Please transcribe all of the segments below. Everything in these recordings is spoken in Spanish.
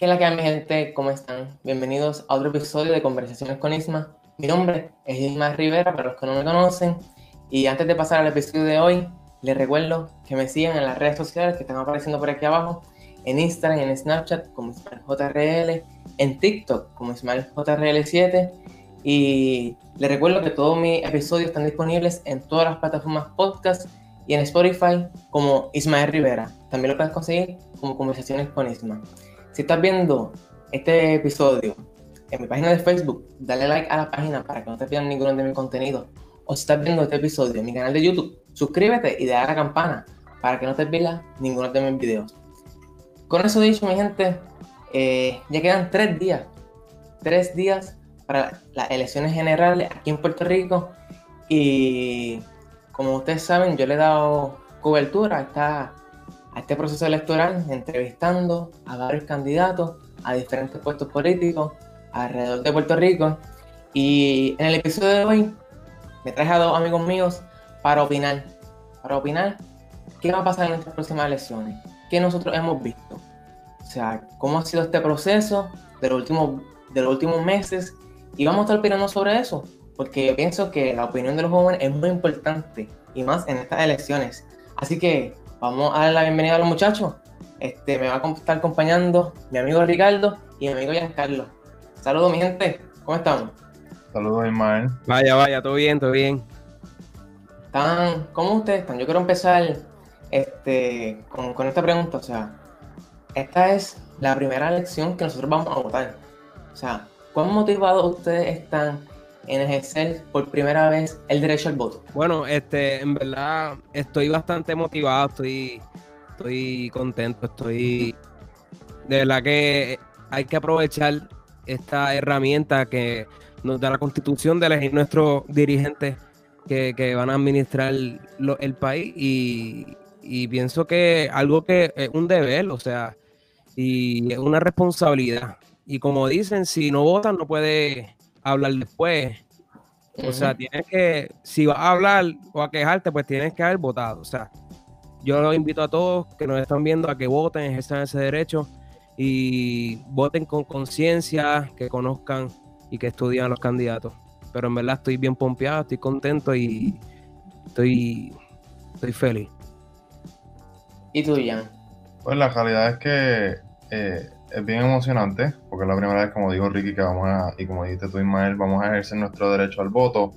¿Qué es la que hay, mi gente? ¿Cómo están? Bienvenidos a otro episodio de Conversaciones con Isma. Mi nombre es Isma Rivera, para los que no me conocen. Y antes de pasar al episodio de hoy, les recuerdo que me sigan en las redes sociales que están apareciendo por aquí abajo. En Instagram en Snapchat como IsmaelJRL. En TikTok como IsmaelJRL7. Y les recuerdo que todos mis episodios están disponibles en todas las plataformas podcast y en Spotify como Ismael Rivera. También lo puedes conseguir como Conversaciones con Isma. Si estás viendo este episodio en mi página de Facebook, dale like a la página para que no te pierdas ninguno de mis contenidos. O si estás viendo este episodio en mi canal de YouTube, suscríbete y dale a la campana para que no te pierdas ninguno de mis videos. Con eso dicho, mi gente, eh, ya quedan tres días. Tres días para las elecciones generales aquí en Puerto Rico. Y como ustedes saben, yo le he dado cobertura a esta a este proceso electoral entrevistando a varios candidatos a diferentes puestos políticos alrededor de Puerto Rico. Y en el episodio de hoy me traje a dos amigos míos para opinar. Para opinar qué va a pasar en estas próximas elecciones, qué nosotros hemos visto. O sea, cómo ha sido este proceso de los últimos, de los últimos meses. Y vamos a estar opinando sobre eso, porque yo pienso que la opinión de los jóvenes es muy importante, y más en estas elecciones. Así que vamos a dar la bienvenida a los muchachos. Este, me va a estar acompañando mi amigo Ricardo y mi amigo Giancarlo. Saludos, mi gente. ¿Cómo estamos? Saludos, Ismael. Vaya, vaya, todo bien, todo bien. ¿Están, ¿Cómo ustedes están? Yo quiero empezar este, con, con esta pregunta. O sea, esta es la primera elección que nosotros vamos a votar. O sea, ¿cuán motivados ustedes están en ejercer por primera vez el derecho al voto? Bueno, este, en verdad estoy bastante motivado, estoy, estoy contento, estoy de verdad que hay que aprovechar esta herramienta que nos da la constitución de elegir nuestros dirigentes que, van a administrar el país y, y pienso que algo que es un deber, o sea, y es una responsabilidad. Y como dicen, si no votan no puede hablar después. O sea, tienes que, si vas a hablar o a quejarte, pues tienes que haber votado. O sea, yo los invito a todos que nos están viendo a que voten, ejerzan ese derecho y voten con conciencia, que conozcan y que estudien a los candidatos. Pero en verdad estoy bien pompeado, estoy contento y estoy, estoy feliz. ¿Y tú, Jan? Pues la realidad es que eh, es bien emocionante, porque es la primera vez, como dijo Ricky, que vamos a, y como dijiste tú, Ismael, vamos a ejercer nuestro derecho al voto.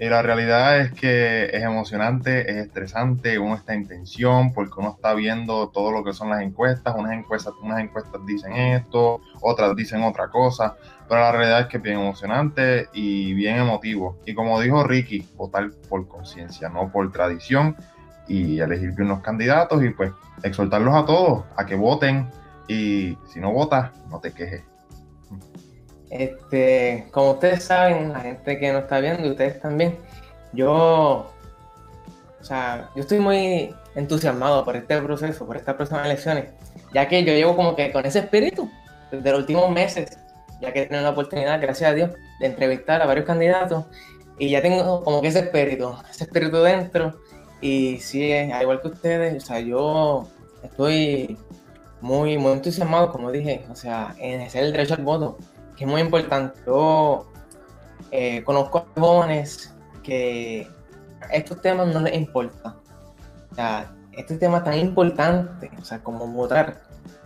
Y la realidad es que es emocionante, es estresante, uno está en tensión porque uno está viendo todo lo que son las encuestas. Unas encuestas, unas encuestas dicen esto, otras dicen otra cosa, pero la realidad es que es bien emocionante y bien emotivo. Y como dijo Ricky, votar por conciencia, no por tradición, y elegir los candidatos y pues exhortarlos a todos a que voten, y si no votas, no te quejes. Este, como ustedes saben, la gente que nos está viendo y ustedes también, yo, o sea, yo estoy muy entusiasmado por este proceso, por estas próximas elecciones, ya que yo llevo como que con ese espíritu desde los últimos meses, ya que he tenido la oportunidad, gracias a Dios, de entrevistar a varios candidatos y ya tengo como que ese espíritu, ese espíritu dentro. Y sí, al igual que ustedes, o sea, yo estoy muy, muy entusiasmado, como dije, o sea, en ejercer el derecho al voto, que es muy importante. Yo eh, conozco a jóvenes que estos temas no les importan. O sea, este tema tan importante, o sea, como votar,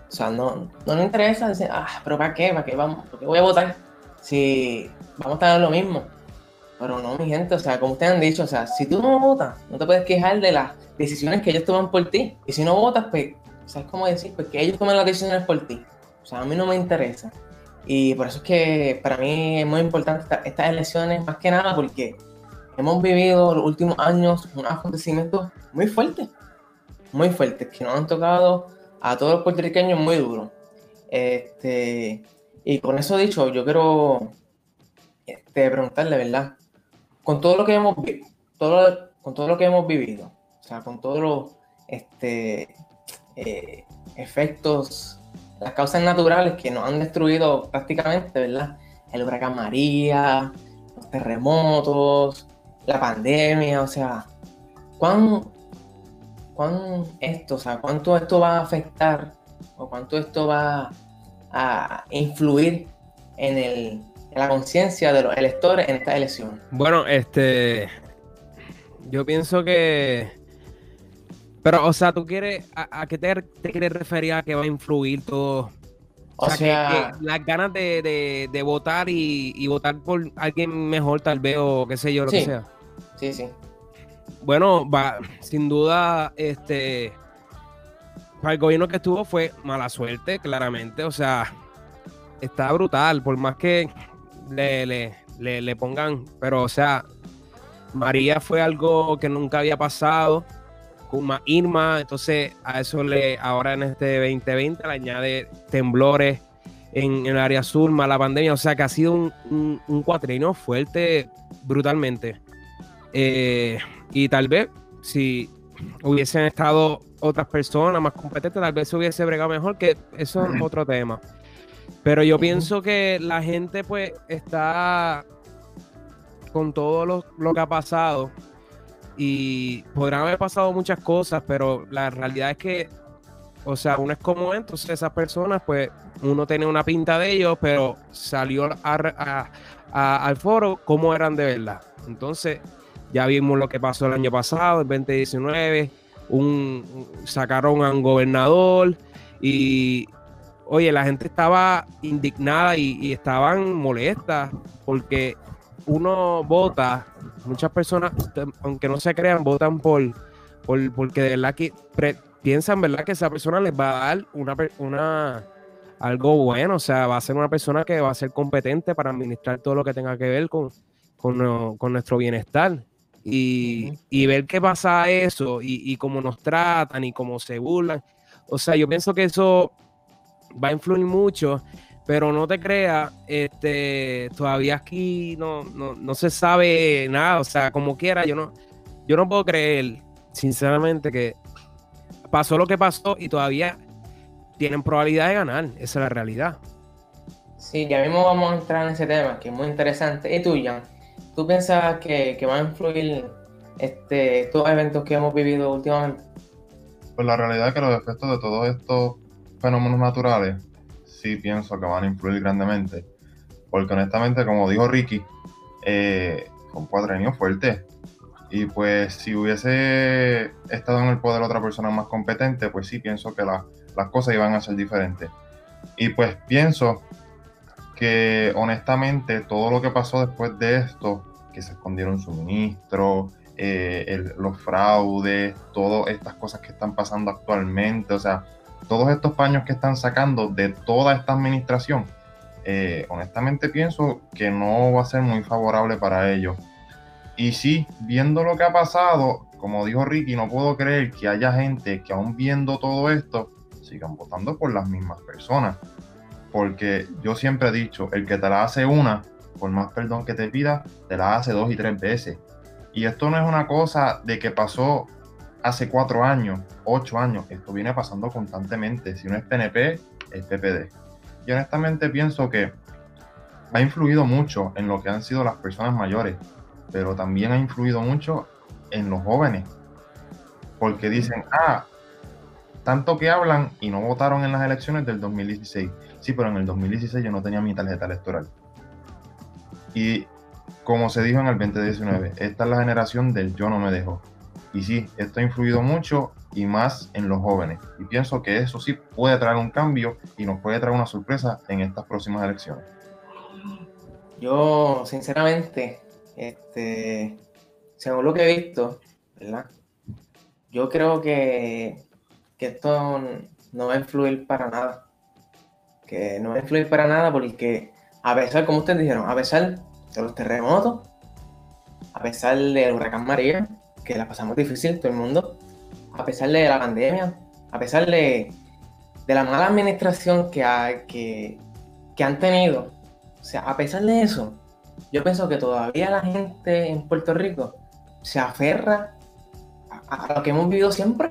o sea, no, no les interesa decir, ah, pero ¿para qué? ¿Para qué, vamos? ¿Por qué voy a votar? Si vamos a estar en lo mismo. Pero no, mi gente, o sea, como ustedes han dicho, o sea, si tú no votas, no te puedes quejar de las decisiones que ellos toman por ti. Y si no votas, pues ¿sabes cómo decir? Pues que ellos tomen las decisiones por ti. O sea, a mí no me interesa. Y por eso es que para mí es muy importante estas elecciones, más que nada porque hemos vivido los últimos años unos acontecimientos muy fuertes, muy fuertes, que nos han tocado a todos los puertorriqueños muy duro. Este, y con eso dicho, yo quiero este, preguntarle, ¿verdad? Con todo lo que hemos todo, con todo lo que hemos vivido, o sea, con todos los este, eh, efectos, las causas naturales que nos han destruido prácticamente, ¿verdad? El huracán María, los terremotos, la pandemia, o sea, ¿cuán, cuán esto, o sea, cuánto esto va a afectar o cuánto esto va a influir en, el, en la conciencia de los electores en esta elección? Bueno, este, yo pienso que pero, o sea, ¿tú quieres, a, qué te, quieres referir a que va a influir todo? O, sea, las ganas de, votar y, votar por alguien mejor, tal vez, o qué sé yo, lo que sea. Sí, sí. Bueno, va, sin duda, este, para el gobierno que estuvo fue mala suerte, claramente. O sea, está brutal, por más que le, le, le pongan, pero, o sea, María fue algo que nunca había pasado más Irma, entonces a eso le, ahora en este 2020 le añade temblores en, el área sur, más la pandemia, o sea que ha sido un, un, cuatrino fuerte brutalmente. Eh, y tal vez si hubiesen estado otras personas más competentes, tal vez se hubiese bregado mejor, que eso es otro tema. Pero yo pienso que la gente pues está con todo lo, lo que ha pasado, y podrán haber pasado muchas cosas, pero la realidad es que, o sea, uno es como entonces esas personas, pues uno tiene una pinta de ellos, pero salió al foro cómo eran de verdad. Entonces, ya vimos lo que pasó el año pasado, el 2019, un, sacaron a un gobernador y, oye, la gente estaba indignada y, y estaban molestas porque uno vota, muchas personas, aunque no se crean, votan por, por porque de verdad que piensan, ¿verdad? Que esa persona les va a dar una, una algo bueno, o sea, va a ser una persona que va a ser competente para administrar todo lo que tenga que ver con, con, nuestro bienestar. Y, y, ver qué pasa eso y, y cómo nos tratan y cómo se burlan. O sea, yo pienso que eso va a influir mucho pero no te creas, este, todavía aquí no, no, se sabe nada, o sea, como quiera, yo no, yo no puedo creer, sinceramente, que pasó lo que pasó y todavía tienen probabilidad de ganar, esa es la realidad. Sí, ya mismo vamos a entrar en ese tema, que es muy interesante. ¿Y tú, Jan? ¿Tú piensas que, que van a influir este, estos eventos que hemos vivido últimamente? Pues la realidad es que los efectos de todos estos fenómenos naturales sí pienso que van a influir grandemente. Porque honestamente, como dijo Ricky, eh, un cuadrenio fuerte. Y pues si hubiese estado en el poder otra persona más competente, pues sí pienso que las cosas iban a ser diferentes. Y pues pienso que honestamente todo lo que pasó después de esto, que se escondieron suministros, eh, los fraudes, todas estas cosas que están pasando actualmente, o sea, todos estos paños que están sacando de toda esta administración, eh, honestamente pienso que no va a ser muy favorable para ellos. Y sí, viendo lo que ha pasado, como dijo Ricky, no puedo creer que haya gente que aún viendo todo esto, sigan votando por las mismas personas. Porque yo siempre he dicho, el que te la hace una, por más perdón que te pida, te la hace dos y tres veces. Y esto no es una cosa de que pasó hace cuatro años, ocho años, esto viene pasando constantemente. Si no es PNP, es PPD. Y honestamente pienso que ha influido mucho en lo que han sido las personas mayores, pero también ha influido mucho en los jóvenes. Porque dicen, ah, tanto que hablan y no votaron en las elecciones del 2016. Sí, pero en el 2016 yo no tenía mi tarjeta electoral. Y como se dijo en el 2019, esta es la generación del yo no me dejo. Y sí, esto ha influido mucho y más en los jóvenes. Y pienso que eso sí puede traer un cambio y nos puede traer una sorpresa en estas próximas elecciones. Yo, sinceramente, este, según lo que he visto, ¿verdad? Yo creo que, que esto no va a influir para nada. Que no va a influir para nada porque, a pesar, como ustedes dijeron, a pesar de los terremotos, a pesar del huracán María, que la pasamos difícil todo el mundo, a pesar de la pandemia, a pesar de, la mala administración que, que, que, han tenido. O sea, a pesar de eso, yo pienso que todavía la gente en Puerto Rico se aferra a, lo que hemos vivido siempre,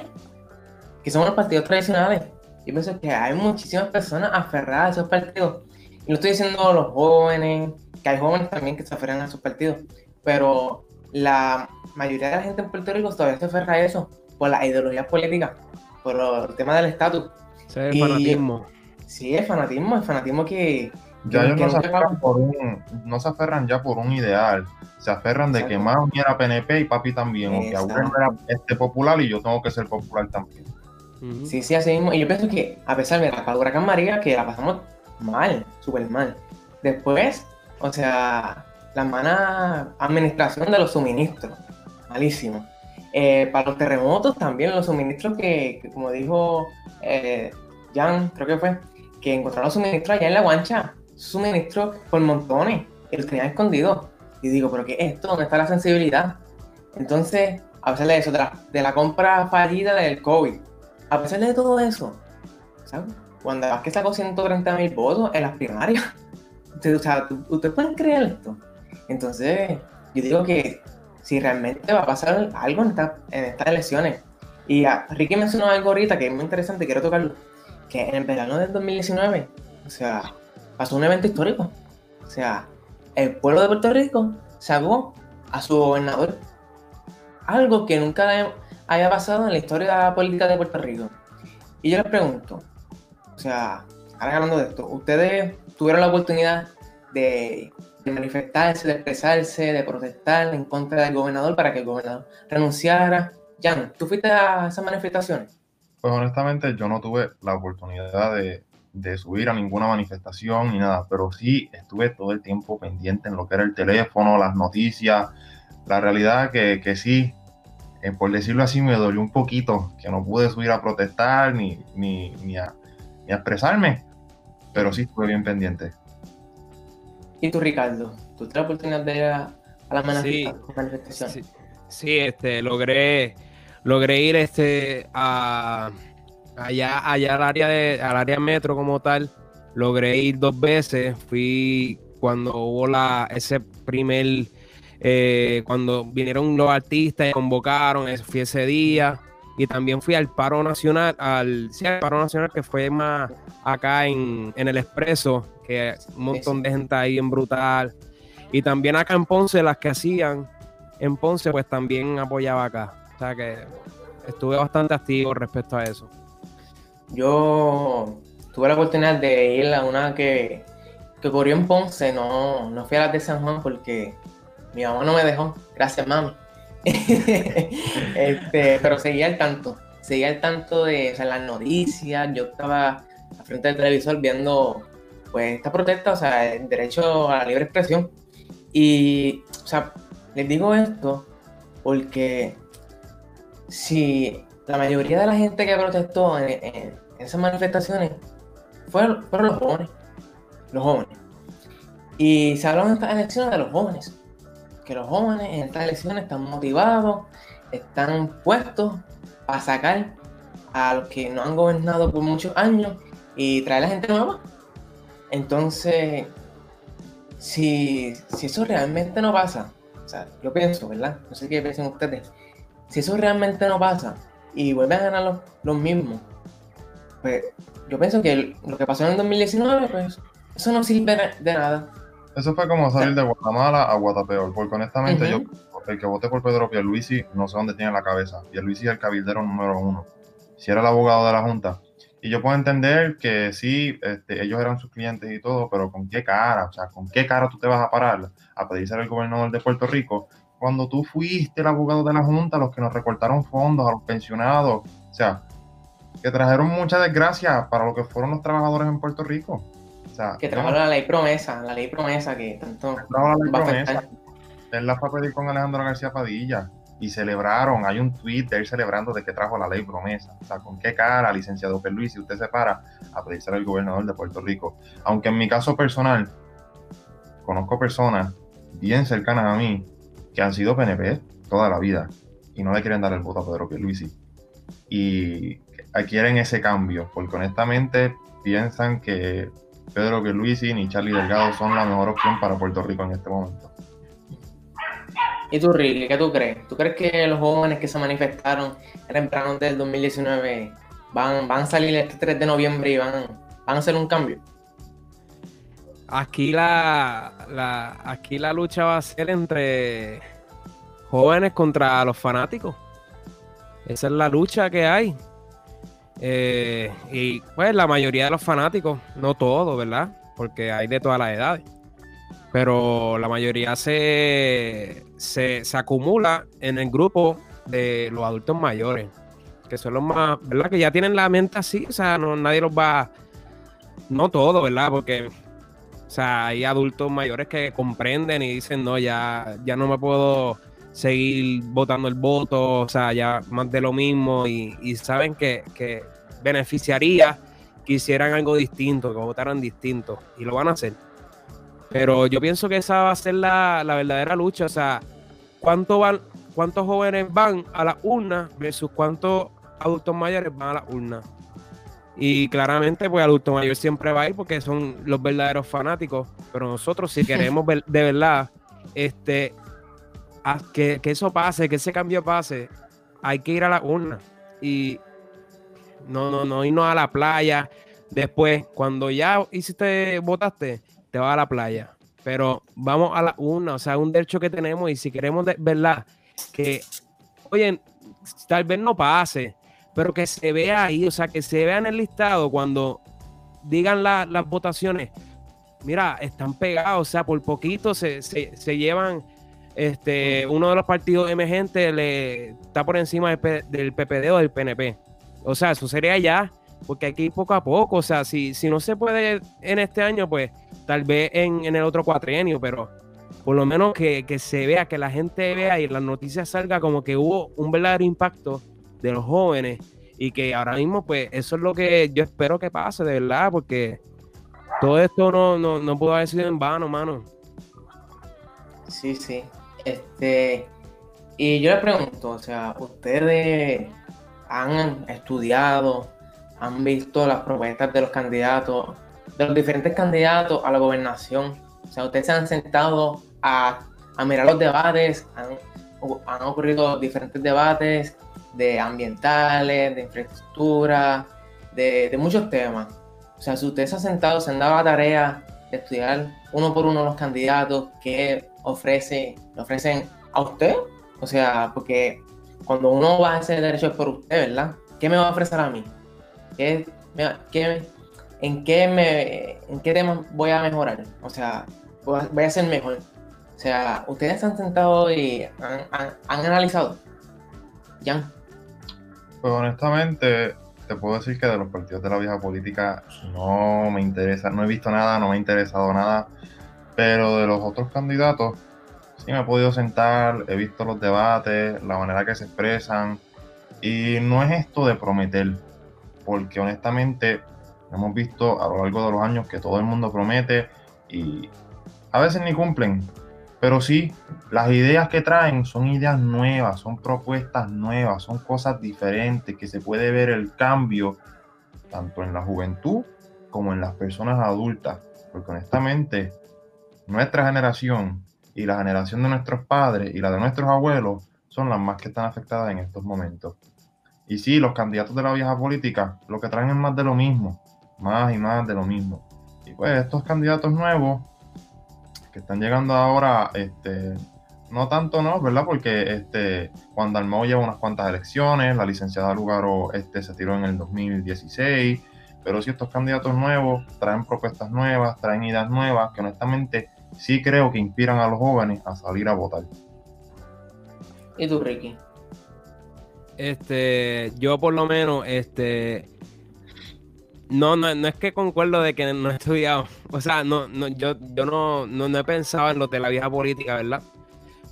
que son los partidos tradicionales. Yo pienso que hay muchísimas personas aferradas a esos partidos. Y no estoy diciendo los jóvenes, que hay jóvenes también que se aferran a esos partidos, pero la mayoría de la gente en Puerto Rico todavía se aferra a eso, por la ideología política, por el tema del estatus. el fanatismo. Sí, el fanatismo, el fanatismo que... Ya que- ellos que no se, aferran por un, no se aferran ya por un ideal, se aferran de que mami era PNP y papi también, o que abuelo era este popular y yo tengo que ser popular también. Sí, sí, así mismo. Y yo pienso que, a pesar de la Huracán María, que la pasamos mal, súper mal. Después, o sea, la mala administración de los suministros, malísimo. Eh, para los terremotos también, los suministros que, que como dijo eh, Jan, creo que fue, que encontraron suministros allá en la guancha, suministros por montones, y los tenían escondidos. Y digo, ¿pero qué es esto? ¿Dónde está la sensibilidad? Entonces, a pesar de eso, de la, de la compra fallida del COVID, a pesar de todo eso, ¿sabes? Wanda Vázquez sacó 130 mil votos en las primarias. O sea, ¿tú- ¿ustedes pueden creer esto? Entonces, yo digo que si realmente va a pasar algo en, esta- en estas elecciones, y Ricky mencionó algo ahorita que es muy interesante, quiero tocarlo, que en el verano del 2019, o sea, pasó un evento histórico. O sea, el pueblo de Puerto Rico sacó a su gobernador. Algo que nunca haya pasado en la historia política de Puerto Rico. Y yo les pregunto, o sea, ahora hablando de esto, ¿ustedes tuvieron la oportunidad de, de manifestarse, de expresarse, de protestar en contra del gobernador para que el gobernador renunciara? Jan, ¿tú fuiste a esas manifestaciones? Pues honestamente yo no tuve la oportunidad de, subir a ninguna manifestación ni nada, pero sí estuve todo el tiempo pendiente en lo que era el teléfono, las noticias. La realidad que, que sí, eh, por decirlo así, me dolió un poquito que no pude subir a protestar ni, ni, ni, a, ni a expresarme, pero sí estuve bien pendiente. ¿Y tú, Ricardo? ¿Tú tuviste la oportunidad de ir a, a las Sí. manifesta- manifestaciones? Sí, sí, este, logré, logré ir este a allá, allá al área de, al área metro como tal. Logré ir dos veces. Fui cuando hubo la, ese primer, eh, cuando vinieron los artistas y convocaron, fui ese día. Y también fui al paro nacional, al, sí, al paro nacional que fue más acá en, en el expreso, que un montón de gente ahí en brutal. Y también acá en Ponce, las que hacían en Ponce, pues también apoyaba acá. O sea que estuve bastante activo respecto a eso. Yo tuve la oportunidad de ir a una que, que ocurrió en Ponce, no, no fui a las de San Juan porque mi mamá no me dejó, gracias mami. este, pero seguía al tanto, seguía al tanto de o sea, las noticias, yo estaba al frente del televisor viendo pues esta protesta, o sea, el derecho a la libre expresión. Y, o sea, les digo esto porque si la mayoría de la gente que protestó en, en- esas manifestaciones fueron, fueron los jóvenes. Los jóvenes. Y se habló en estas elecciones de los jóvenes. Que los jóvenes en estas elecciones están motivados, están puestos a sacar a los que no han gobernado por muchos años y traer a la gente nueva. Entonces, si, si eso realmente no pasa, o sea, yo pienso, ¿verdad? No sé qué piensan ustedes. Si eso realmente no pasa y vuelven a ganar los, los mismos, pues yo pienso que el- lo que pasó en el 2019, pues eso no sirve de- nada. Eso fue como salir de Guatemala a Guatapeor, porque honestamente yo, el que voté por Pedro Pierluisi, no sé dónde tiene la cabeza. Pierluisi es el cabildero número uno. Si era el abogado de la Junta. Y yo puedo entender que sí, este, ellos eran sus clientes y todo, pero ¿con qué cara? O sea, ¿con qué cara tú te vas a parar a pedir ser el gobernador de Puerto Rico cuando tú fuiste el abogado de la Junta, los que nos recortaron fondos a los pensionados? O sea, que trajeron mucha desgracia para lo que fueron los trabajadores en Puerto Rico. O sea, Que trabaja la ley promesa, la ley promesa que tanto Trabaja la ley promesa. él la fue a pedir con Alejandro García Padilla y celebraron, hay un tweet de él celebrando de que trajo la ley promesa. O sea, ¿con qué cara, licenciado Luis, si usted se para a pedir ser el gobernador de Puerto Rico? Aunque en mi caso personal, conozco personas bien cercanas a mí que han sido PNP toda la vida y no le quieren dar el voto a Pedro Pierluisi. Y quieren ese cambio, porque honestamente piensan que Pedro Pierluisi ni Charlie Delgado son la mejor opción para Puerto Rico en este momento. ¿Y tú, Ricky, qué tú crees? ¿Tú crees que los jóvenes que se manifestaron en verano del 2019 van, van a salir este 3 de noviembre y van, van a hacer un cambio? Aquí la, la, aquí la lucha va a ser entre jóvenes contra los fanáticos. Esa es la lucha que hay. Eh, y pues la mayoría de los fanáticos, no todos, ¿verdad? Porque hay de todas las edades. Pero la mayoría se, se, se acumula en el grupo de los adultos mayores, que son los más, ¿verdad? Que ya tienen la mente así, o sea, no, nadie los va, no todo, ¿verdad? Porque, o sea, hay adultos mayores que comprenden y dicen, no, ya, ya no me puedo seguir votando el voto, o sea, ya más de lo mismo y, saben que, que beneficiaría que hicieran algo distinto, que votaran distinto y lo van a hacer. Pero yo pienso que esa va a ser la, la verdadera lucha, o sea, ¿cuánto van, cuántos jóvenes van a la urna versus cuántos adultos mayores van a la urna. Y claramente, pues adulto mayor siempre va a ir porque son los verdaderos fanáticos. Pero nosotros, si queremos de verdad este, que, que, eso pase, que ese cambio pase, hay que ir a la urna. Y no, no, no irnos a la playa. Después, cuando ya hiciste, votaste, te vas a la playa. Pero vamos a la urna, o sea, un derecho que tenemos. Y si queremos de verdad que, oye, tal vez no pase, pero que se vea ahí, o sea, que se vea en el listado cuando digan las votaciones. Mira, están pegados, o sea, por poquito se, se, llevan. Este, uno de los partidos emergentes le está por encima del, PPD o del PNP. O sea, eso sería ya, porque hay que ir poco a poco. O sea, si, si no se puede en este año, pues tal vez en, en el otro cuatrienio, pero por lo menos que, se vea, que la gente vea y las noticias salga como que hubo un verdadero impacto de los jóvenes y que ahora mismo pues eso es lo que yo espero que pase de verdad porque todo esto no, no, no pudo haber sido en vano, mano. Sí, sí. Este, y yo le pregunto, o sea, ustedes han estudiado, han visto las propuestas de los candidatos, de los diferentes candidatos a la gobernación. O sea, ustedes se han sentado a, mirar los debates, han, han, ocurrido diferentes debates de ambientales, de infraestructura, de, muchos temas. O sea, si usted se ha sentado, se han dado la tarea de estudiar uno por uno los candidatos que ofrece, le ofrecen a usted, o sea, porque cuando uno va a hacer derecho es por usted, ¿verdad? ¿Qué me va a ofrecer a mí? ¿Qué, ¿En qué me, en qué tema voy a mejorar? O sea, voy a ser mejor. O sea, ustedes han sentado y han, analizado. ¿Ya? Pues honestamente, te puedo decir que de los partidos de la vieja política no me interesa, no he visto nada, no me ha interesado nada. Pero de los otros candidatos, sí me he podido sentar, he visto los debates, la manera que se expresan. Y no es esto de prometer, porque honestamente hemos visto a lo largo de los años que todo el mundo promete y a veces ni cumplen. Pero sí, las ideas que traen son ideas nuevas, son propuestas nuevas, son cosas diferentes, que se puede ver el cambio tanto en la juventud como en las personas adultas. Porque honestamente, nuestra generación y la generación de nuestros padres y la de nuestros abuelos son las más que están afectadas en estos momentos. Y sí, los candidatos de la vieja política lo que traen es más de lo mismo, más y más de lo mismo. Y pues estos candidatos nuevos que están llegando ahora, este, no tanto no, ¿verdad? Porque este, Juan lleva unas cuantas elecciones, la licenciada Lugaro este, se tiró en el 2016, pero si estos candidatos nuevos traen propuestas nuevas, traen ideas nuevas, que honestamente sí creo que inspiran a los jóvenes a salir a votar. ¿Y tú, Ricky? Este, yo por lo menos, este, no, no, no es que concuerdo de que no he estudiado. O sea, no, no, yo, yo no, no, he pensado en lo de la vieja política, ¿verdad?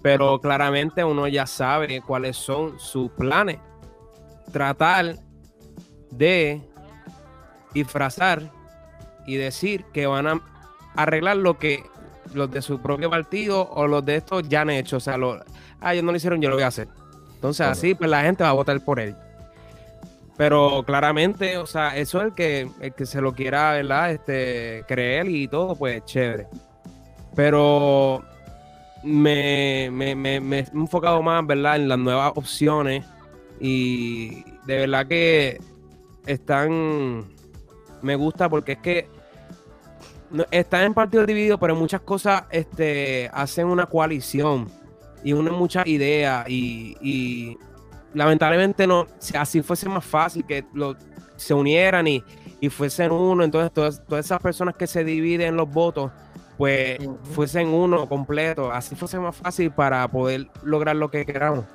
Pero claramente uno ya sabe cuáles son sus planes. Tratar de disfrazar y decir que van a arreglar lo que los de su propio partido o los de estos ya han hecho. O sea, lo, ah, ellos no lo hicieron, yo lo voy a hacer. Entonces, así pues la gente va a votar por él. Pero claramente, o sea, eso es el que, el que se lo quiera, ¿verdad? Este, creer y todo, pues chévere. Pero me, me, me, he enfocado más, ¿verdad? En las nuevas opciones. Y de verdad que están. Me gusta porque es que están en partidos divididos, pero muchas cosas este, hacen una coalición y unen muchas ideas y, lamentablemente no, si así fuese más fácil que los se unieran y, y fuesen uno, entonces todas, todas esas personas que se dividen los votos, pues fuesen uno completo, así fuese más fácil para poder lograr lo que queramos.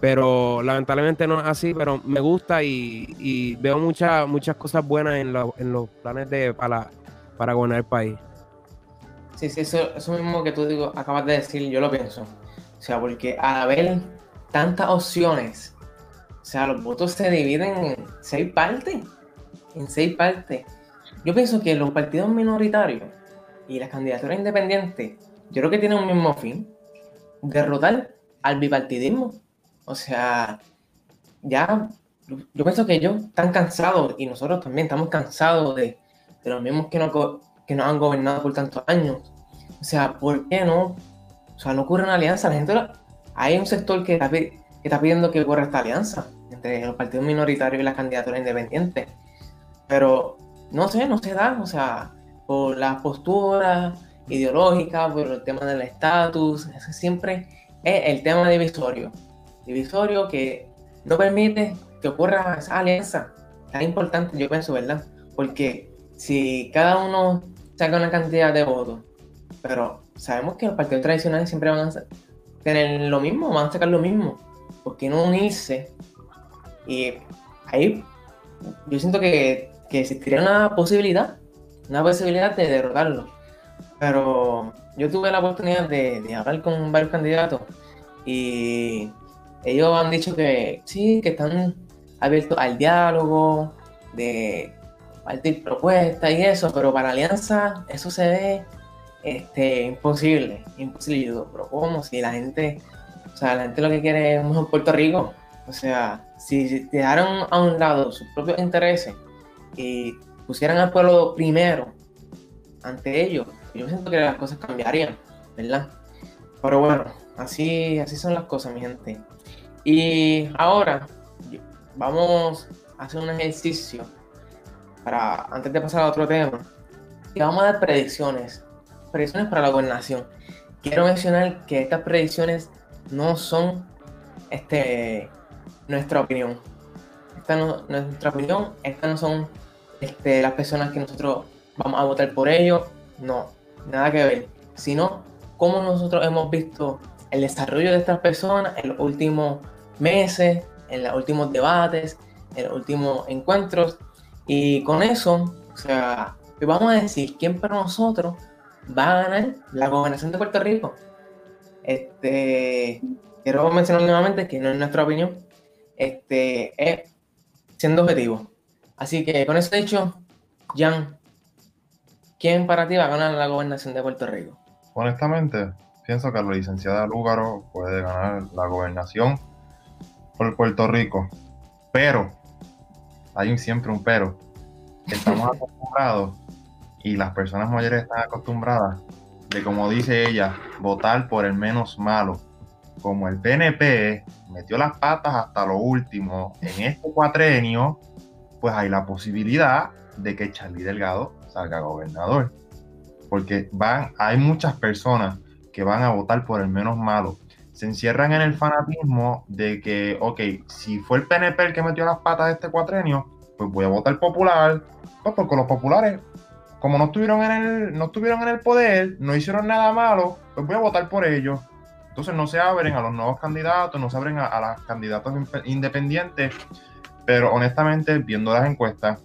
Pero lamentablemente no es así, pero me gusta y, veo muchas muchas cosas buenas en, en, los planes de para, para gobernar el país. Sí, sí, eso, eso mismo que tú digo, acabas de decir, yo lo pienso. O sea, porque al haber tantas opciones, o sea, los votos se dividen en seis partes. En seis partes. Yo pienso que los partidos minoritarios y las candidaturas independientes, yo creo que tienen un mismo fin, derrotar al bipartidismo. O sea, ya, yo pienso que ellos están cansados y nosotros también estamos cansados de, los mismos que, no, que nos han gobernado por tantos años. O sea, ¿por qué no? O sea, no ocurre una alianza. La gente, hay un sector que está, que está pidiendo que ocurra esta alianza entre los partidos minoritarios y las candidaturas independientes. Pero no sé, no se da. O sea, por las posturas ideológicas, por el tema del estatus, ese siempre es el tema divisorio. Divisorio que no permite que ocurra esa alianza tan importante, yo pienso, ¿verdad? Porque si cada uno saca una cantidad de votos, pero sabemos que los partidos tradicionales siempre van a tener lo mismo, van a sacar lo mismo, ¿por qué no unirse? Y ahí yo siento que, que existiría una posibilidad una posibilidad de derrotarlo. Pero yo tuve la oportunidad de, hablar con varios candidatos y ellos han dicho que sí, que están abiertos al diálogo, de partir propuestas y eso, pero para alianza eso se ve este, imposible, imposible. pero ¿cómo? Si la gente, o sea, la gente lo que quiere es un mejor Puerto Rico. O sea, si dejaron a un lado sus propios intereses y pusieran al pueblo primero ante ellos, yo siento que las cosas cambiarían, ¿verdad? Pero bueno, así, así son las cosas, mi gente. Y ahora vamos a hacer un ejercicio para, antes de pasar a otro tema, y vamos a dar predicciones, predicciones para la gobernación. Quiero mencionar que estas predicciones no son este, nuestra opinión. Esta no, nuestra opinión, estas no son este, las personas que nosotros vamos a votar por ellos, no, nada que ver, sino cómo nosotros hemos visto el desarrollo de estas personas en los últimos meses, en los últimos debates, en los últimos encuentros, y con eso, o sea, vamos a decir quién para nosotros va a ganar la gobernación de Puerto Rico. Este, quiero mencionar nuevamente que no es nuestra opinión, este, es siendo objetivo. Así que con eso dicho, Jan, ¿quién para ti va a ganar la gobernación de Puerto Rico? Honestamente, pienso que la licenciada Lúgaro puede ganar la gobernación por Puerto Rico. Pero, hay siempre un pero. Estamos acostumbrados y las personas mayores están acostumbradas de, como dice ella, votar por el menos malo. Como el PNP metió las patas hasta lo último en este cuatrenio, pues hay la posibilidad de que Charlie Delgado salga gobernador. Porque van, hay muchas personas que van a votar por el menos malo. Se encierran en el fanatismo de que, ok, si fue el PNP el que metió las patas este cuatrenio, pues voy a votar popular. Pues porque los populares, como no estuvieron en el, no estuvieron en el poder, no hicieron nada malo, pues voy a votar por ellos. Entonces no se abren a los nuevos candidatos, no se abren a, los candidatos independientes pero honestamente, viendo las encuestas,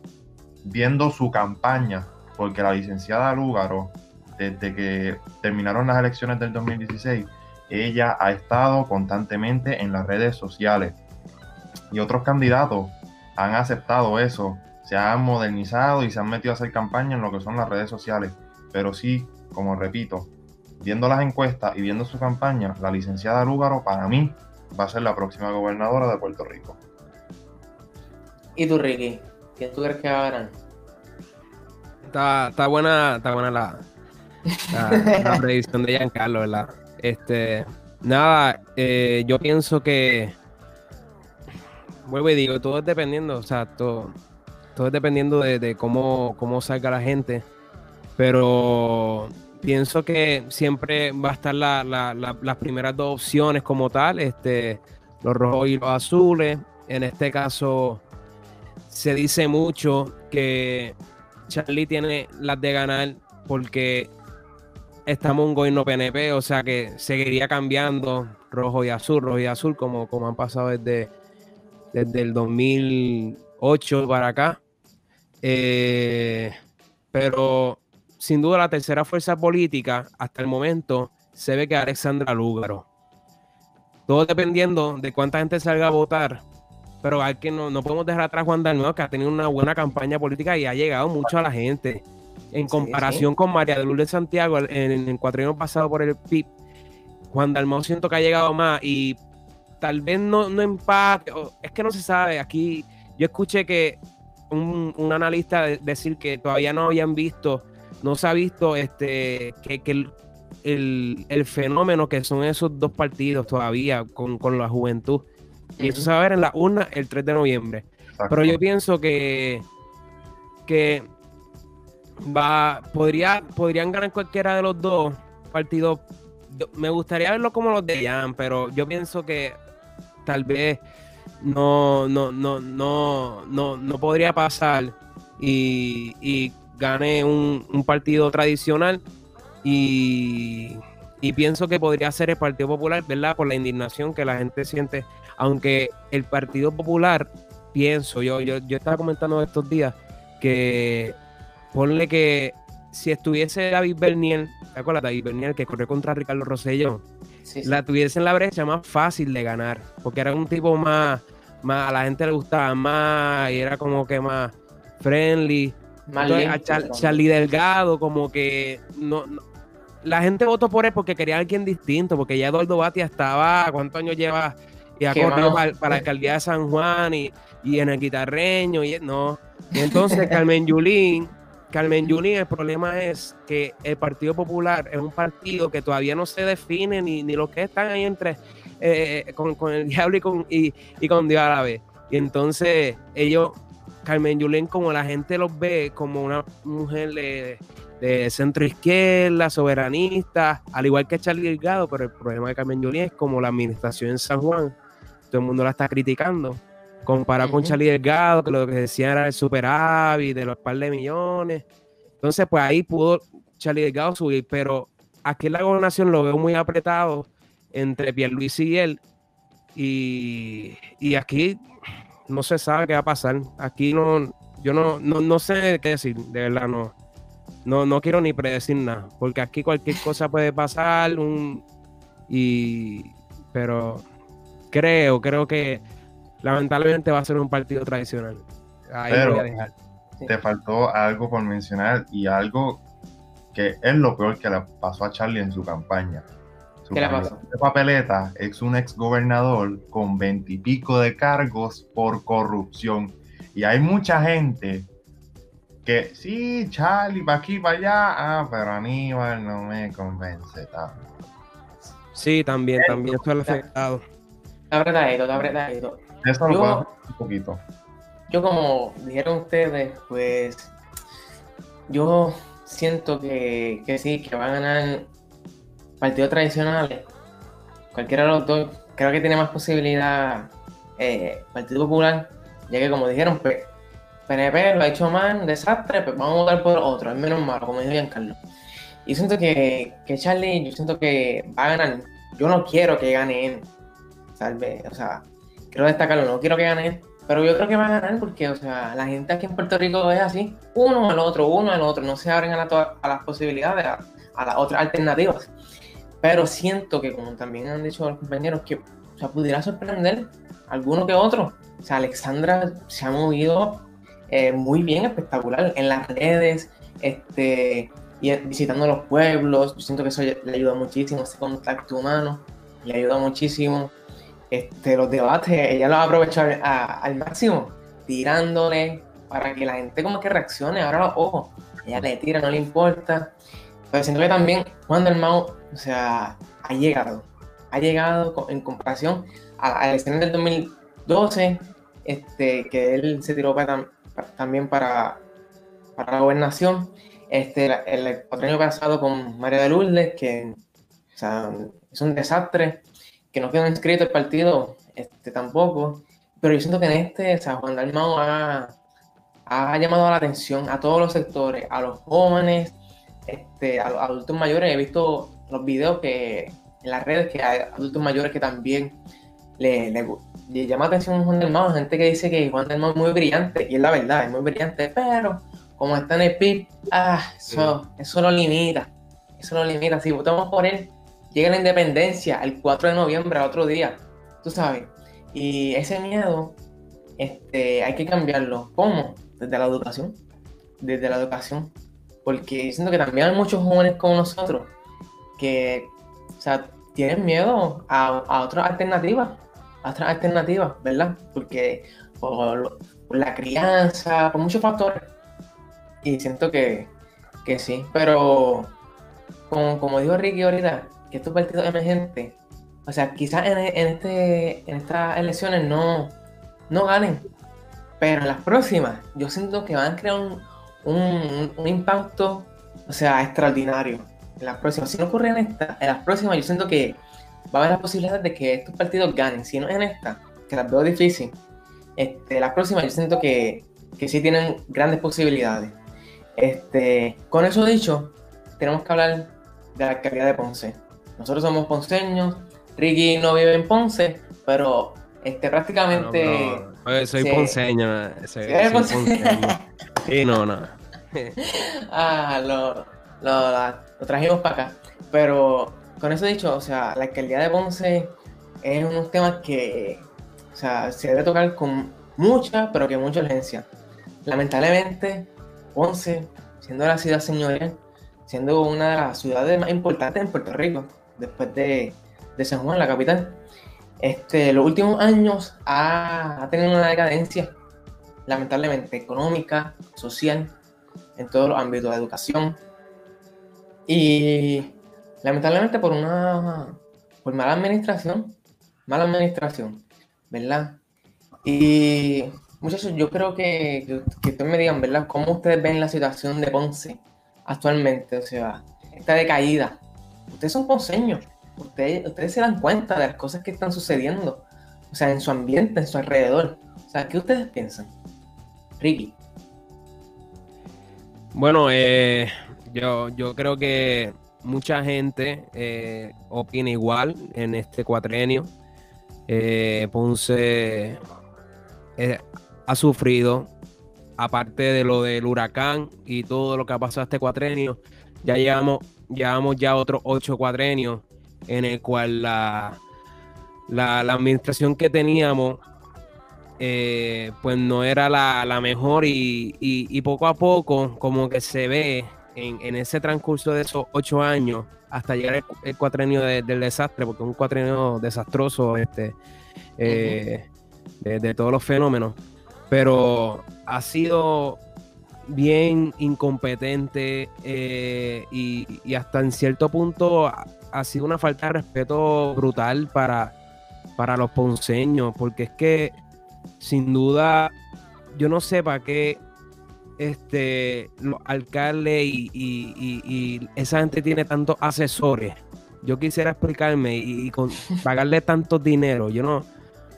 viendo su campaña, porque la licenciada Lúgaro, desde que terminaron las elecciones del 2016, ella ha estado constantemente en las redes sociales. Y otros candidatos han aceptado eso, se han modernizado y se han metido a hacer campaña en lo que son las redes sociales. Pero sí, como repito, viendo las encuestas y viendo su campaña, la licenciada Lúgaro para mí va a ser la próxima gobernadora de Puerto Rico. ¿Y tú, Ricky? ¿Quién tú crees que va a ganar? Está, está buena, está buena la, la, predicción de Giancarlo, ¿verdad? Este, nada, eh, yo pienso que vuelvo y digo, todo es dependiendo, o sea, todo, todo es dependiendo de, cómo, cómo salga la gente, pero pienso que siempre va a estar las primeras dos opciones como tal, este, los rojos y los azules. En este caso, se dice mucho que Charlie tiene las de ganar porque estamos un gobierno PNP, o sea que seguiría cambiando rojo y azul, rojo y azul, como, como han pasado desde, desde el 2008 para acá. Eh, pero sin duda la tercera fuerza política hasta el momento se ve que Alexandra Lúgaro. Todo dependiendo de cuánta gente salga a votar. Pero hay que no, no podemos dejar atrás Juan Dalmau, que ha tenido una buena campaña política y ha llegado mucho a la gente. En comparación con María de Lourdes Santiago en, el cuatro años pasado por el PIB, Juan Dalmau siento que ha llegado más y tal vez no, no empate. Es que no se sabe. Aquí yo escuché que un, un analista decir que todavía no habían visto, no se ha visto este, que, que el, el, fenómeno que son esos dos partidos todavía con, con la juventud. Y eso se va a ver en la urna el 3 de noviembre. Pero yo pienso que, que va, podría, podrían ganar cualquiera de los dos partidos. Me gustaría verlo como los de Jan, pero yo pienso que tal vez no, no, no, no, no, no podría pasar y, gane un, partido tradicional y, y, pienso que podría ser el Partido Popular, ¿verdad? Por la indignación que la gente siente, aunque el Partido Popular, pienso, yo, yo, yo estaba comentando estos días que ponle que si estuviese David Bernier, ¿te acuerdas David Bernier que corrió contra Ricardo Rosselló? La tuviese en la brecha más fácil de ganar, porque era un tipo más, más a la gente le gustaba más y era como que más friendly. a Charlie Delgado, como que no, la gente votó por él porque quería a alguien distinto, porque ya Eduardo Batia estaba, ¿cuántos años lleva? Y ha corrido para, la alcaldía de San Juan y, y en el guitarreño, y no. Y entonces Carmen Yulín Carmen Yulín, el problema es que el Partido Popular es un partido que todavía no se define ni, ni los que están ahí entre eh, con, el diablo y con, y, con Dios a la vez. Y entonces ellos, Carmen Yulín, como la gente los ve como una mujer de, centro izquierda, soberanista, al igual que Charlie Delgado, pero el problema de Carmen Yulín es como la administración en San Juan, todo el mundo la está criticando comparado con Charlie Delgado, que lo que decían era el superávit de los par de millones. Entonces, pues ahí pudo Charlie Delgado subir, pero aquí en la gobernación lo veo muy apretado entre Pierluisi y él. Y, y aquí no se sabe qué va a pasar. Aquí no, yo no, no, sé qué decir, de verdad, no. No, no quiero ni predecir nada, porque aquí cualquier cosa puede pasar, un, y, pero creo, creo que lamentablemente va a ser un partido tradicional. Ahí Pero voy a dejar. Te faltó algo por mencionar y algo que es lo peor que le pasó a Charlie en su campaña. Su ¿Qué le pasó? De papeleta es un ex gobernador con veintipico de cargos por corrupción. Y hay mucha gente que sí, Charlie, va aquí, para allá. Ah, pero Aníbal no me convence tanto. Sí, también, también estoy afectado. Está apretadito, está apretadito. Eso lo yo, un poquito. Yo, como dijeron ustedes, pues yo siento que, que sí, que va a ganar partidos tradicionales. Cualquiera de los dos, creo que tiene más posibilidad eh, Partido Popular, ya que como dijeron, pues, PNP lo ha hecho mal, desastre, pues vamos a votar por otro, es menos malo, como dijo Giancarlo. Y siento que, que Charlie, yo siento que va a ganar. Yo no quiero que gane él. Salve, o sea, quiero destacarlo, no quiero que gane, pero yo creo que va a ganar porque, o sea, la gente aquí en Puerto Rico es así, uno al otro, uno al otro, no se abren a, a las posibilidades, a, las otras alternativas. Pero siento que, como también han dicho los compañeros, que o sea, pudiera sorprender alguno que otro. O sea, Alexandra se ha movido eh, muy bien, espectacular, en las redes, este, y visitando los pueblos. Yo siento que eso le ayuda muchísimo, ese contacto humano, le ayuda muchísimo este, los debates, ella los aprovechó al, al máximo, tirándole para que la gente como que reaccione, ahora los ojos. Ella le tira, no le importa. Pero siento que también Juan del Mao, o sea, ha llegado. Ha llegado en comparación a, la elección del 2012, este, que él se tiró también para, para la gobernación. Este, el, otro año pasado con María de Lourdes, que o sea, es un desastre que no quedó inscrito el partido este, tampoco. Pero yo siento que en este, o sea, Juan Dalmau ha, ha llamado la atención a todos los sectores, a los jóvenes, este, a los adultos mayores. He visto los videos que en las redes que hay adultos mayores que también le, le, llama la atención Juan del Mao, gente que dice que Juan del Mao es muy brillante, y es la verdad, es muy brillante, pero como está en el PIB, ah, eso, eso lo limita, eso lo limita. Si votamos por él, llega la independencia el 4 de noviembre, al otro día, tú sabes. Y ese miedo este, hay que cambiarlo. ¿Cómo? Desde la educación. Desde la educación. Porque siento que también hay muchos jóvenes como nosotros que o sea, tienen miedo a, a otras alternativas. A otras alternativas, ¿verdad? Porque por, la crianza, por muchos factores. Y siento que, que sí. Pero como, como dijo Ricky ahorita, que estos partidos emergentes, o sea, quizás en, este, en estas elecciones no, no ganen, pero en las próximas yo siento que van a crear un, impacto, o sea, extraordinario. En las próximas, si no ocurre en esta, en las próximas yo siento que va a haber la posibilidad de que estos partidos ganen. Si no en esta, que las veo difícil, este, las próximas yo siento que, que sí tienen grandes posibilidades. Este, con eso dicho, tenemos que hablar de la alcaldía de Ponce. Nosotros somos ponceños, Ricky no vive en Ponce, pero este, prácticamente... soy ponceño, soy, ponceño. Sí, no, no. ah, lo, lo, trajimos para acá. Pero con eso dicho, o sea, la alcaldía de Ponce es unos temas que, o sea, se debe tocar con mucha, pero que mucha urgencia. Lamentablemente, Ponce, siendo la ciudad señorial, siendo una de las ciudades más importantes en Puerto Rico, después de, de San Juan, la capital, este, los últimos años ha, tenido una decadencia, lamentablemente, económica, social, en todos los ámbitos de educación. Y lamentablemente por una por mala administración, mala administración, ¿verdad? Y muchachos, yo creo que, que, ustedes me digan, ¿verdad? ¿Cómo ustedes ven la situación de Ponce actualmente? O sea, esta decaída. Ustedes son ponceños ustedes, se dan cuenta de las cosas que están sucediendo, o sea, en su ambiente, en su alrededor. O sea, ¿qué ustedes piensan? Ricky. Bueno, eh, yo, yo creo que mucha gente eh, opina igual en este cuatrenio. Eh, Ponce ha sufrido, aparte de lo del huracán y todo lo que ha pasado este cuatrenio, ya llevamos, llevamos ya otros ocho cuatrenios en el cual la, la, administración que teníamos eh, pues no era la, mejor y, poco a poco como que se ve en, ese transcurso de esos ocho años hasta llegar el, cuatrenio del desastre, porque es un cuatrenio desastroso este, eh, de, todos los fenómenos, pero ha sido bien incompetente eh, y, hasta en cierto punto ha sido una falta de respeto brutal para, para los ponceños, porque es que sin duda yo no sé para qué este, los alcaldes y, esa gente tiene tantos asesores. Yo quisiera explicarme y, pagarle tanto dinero. Yo no, o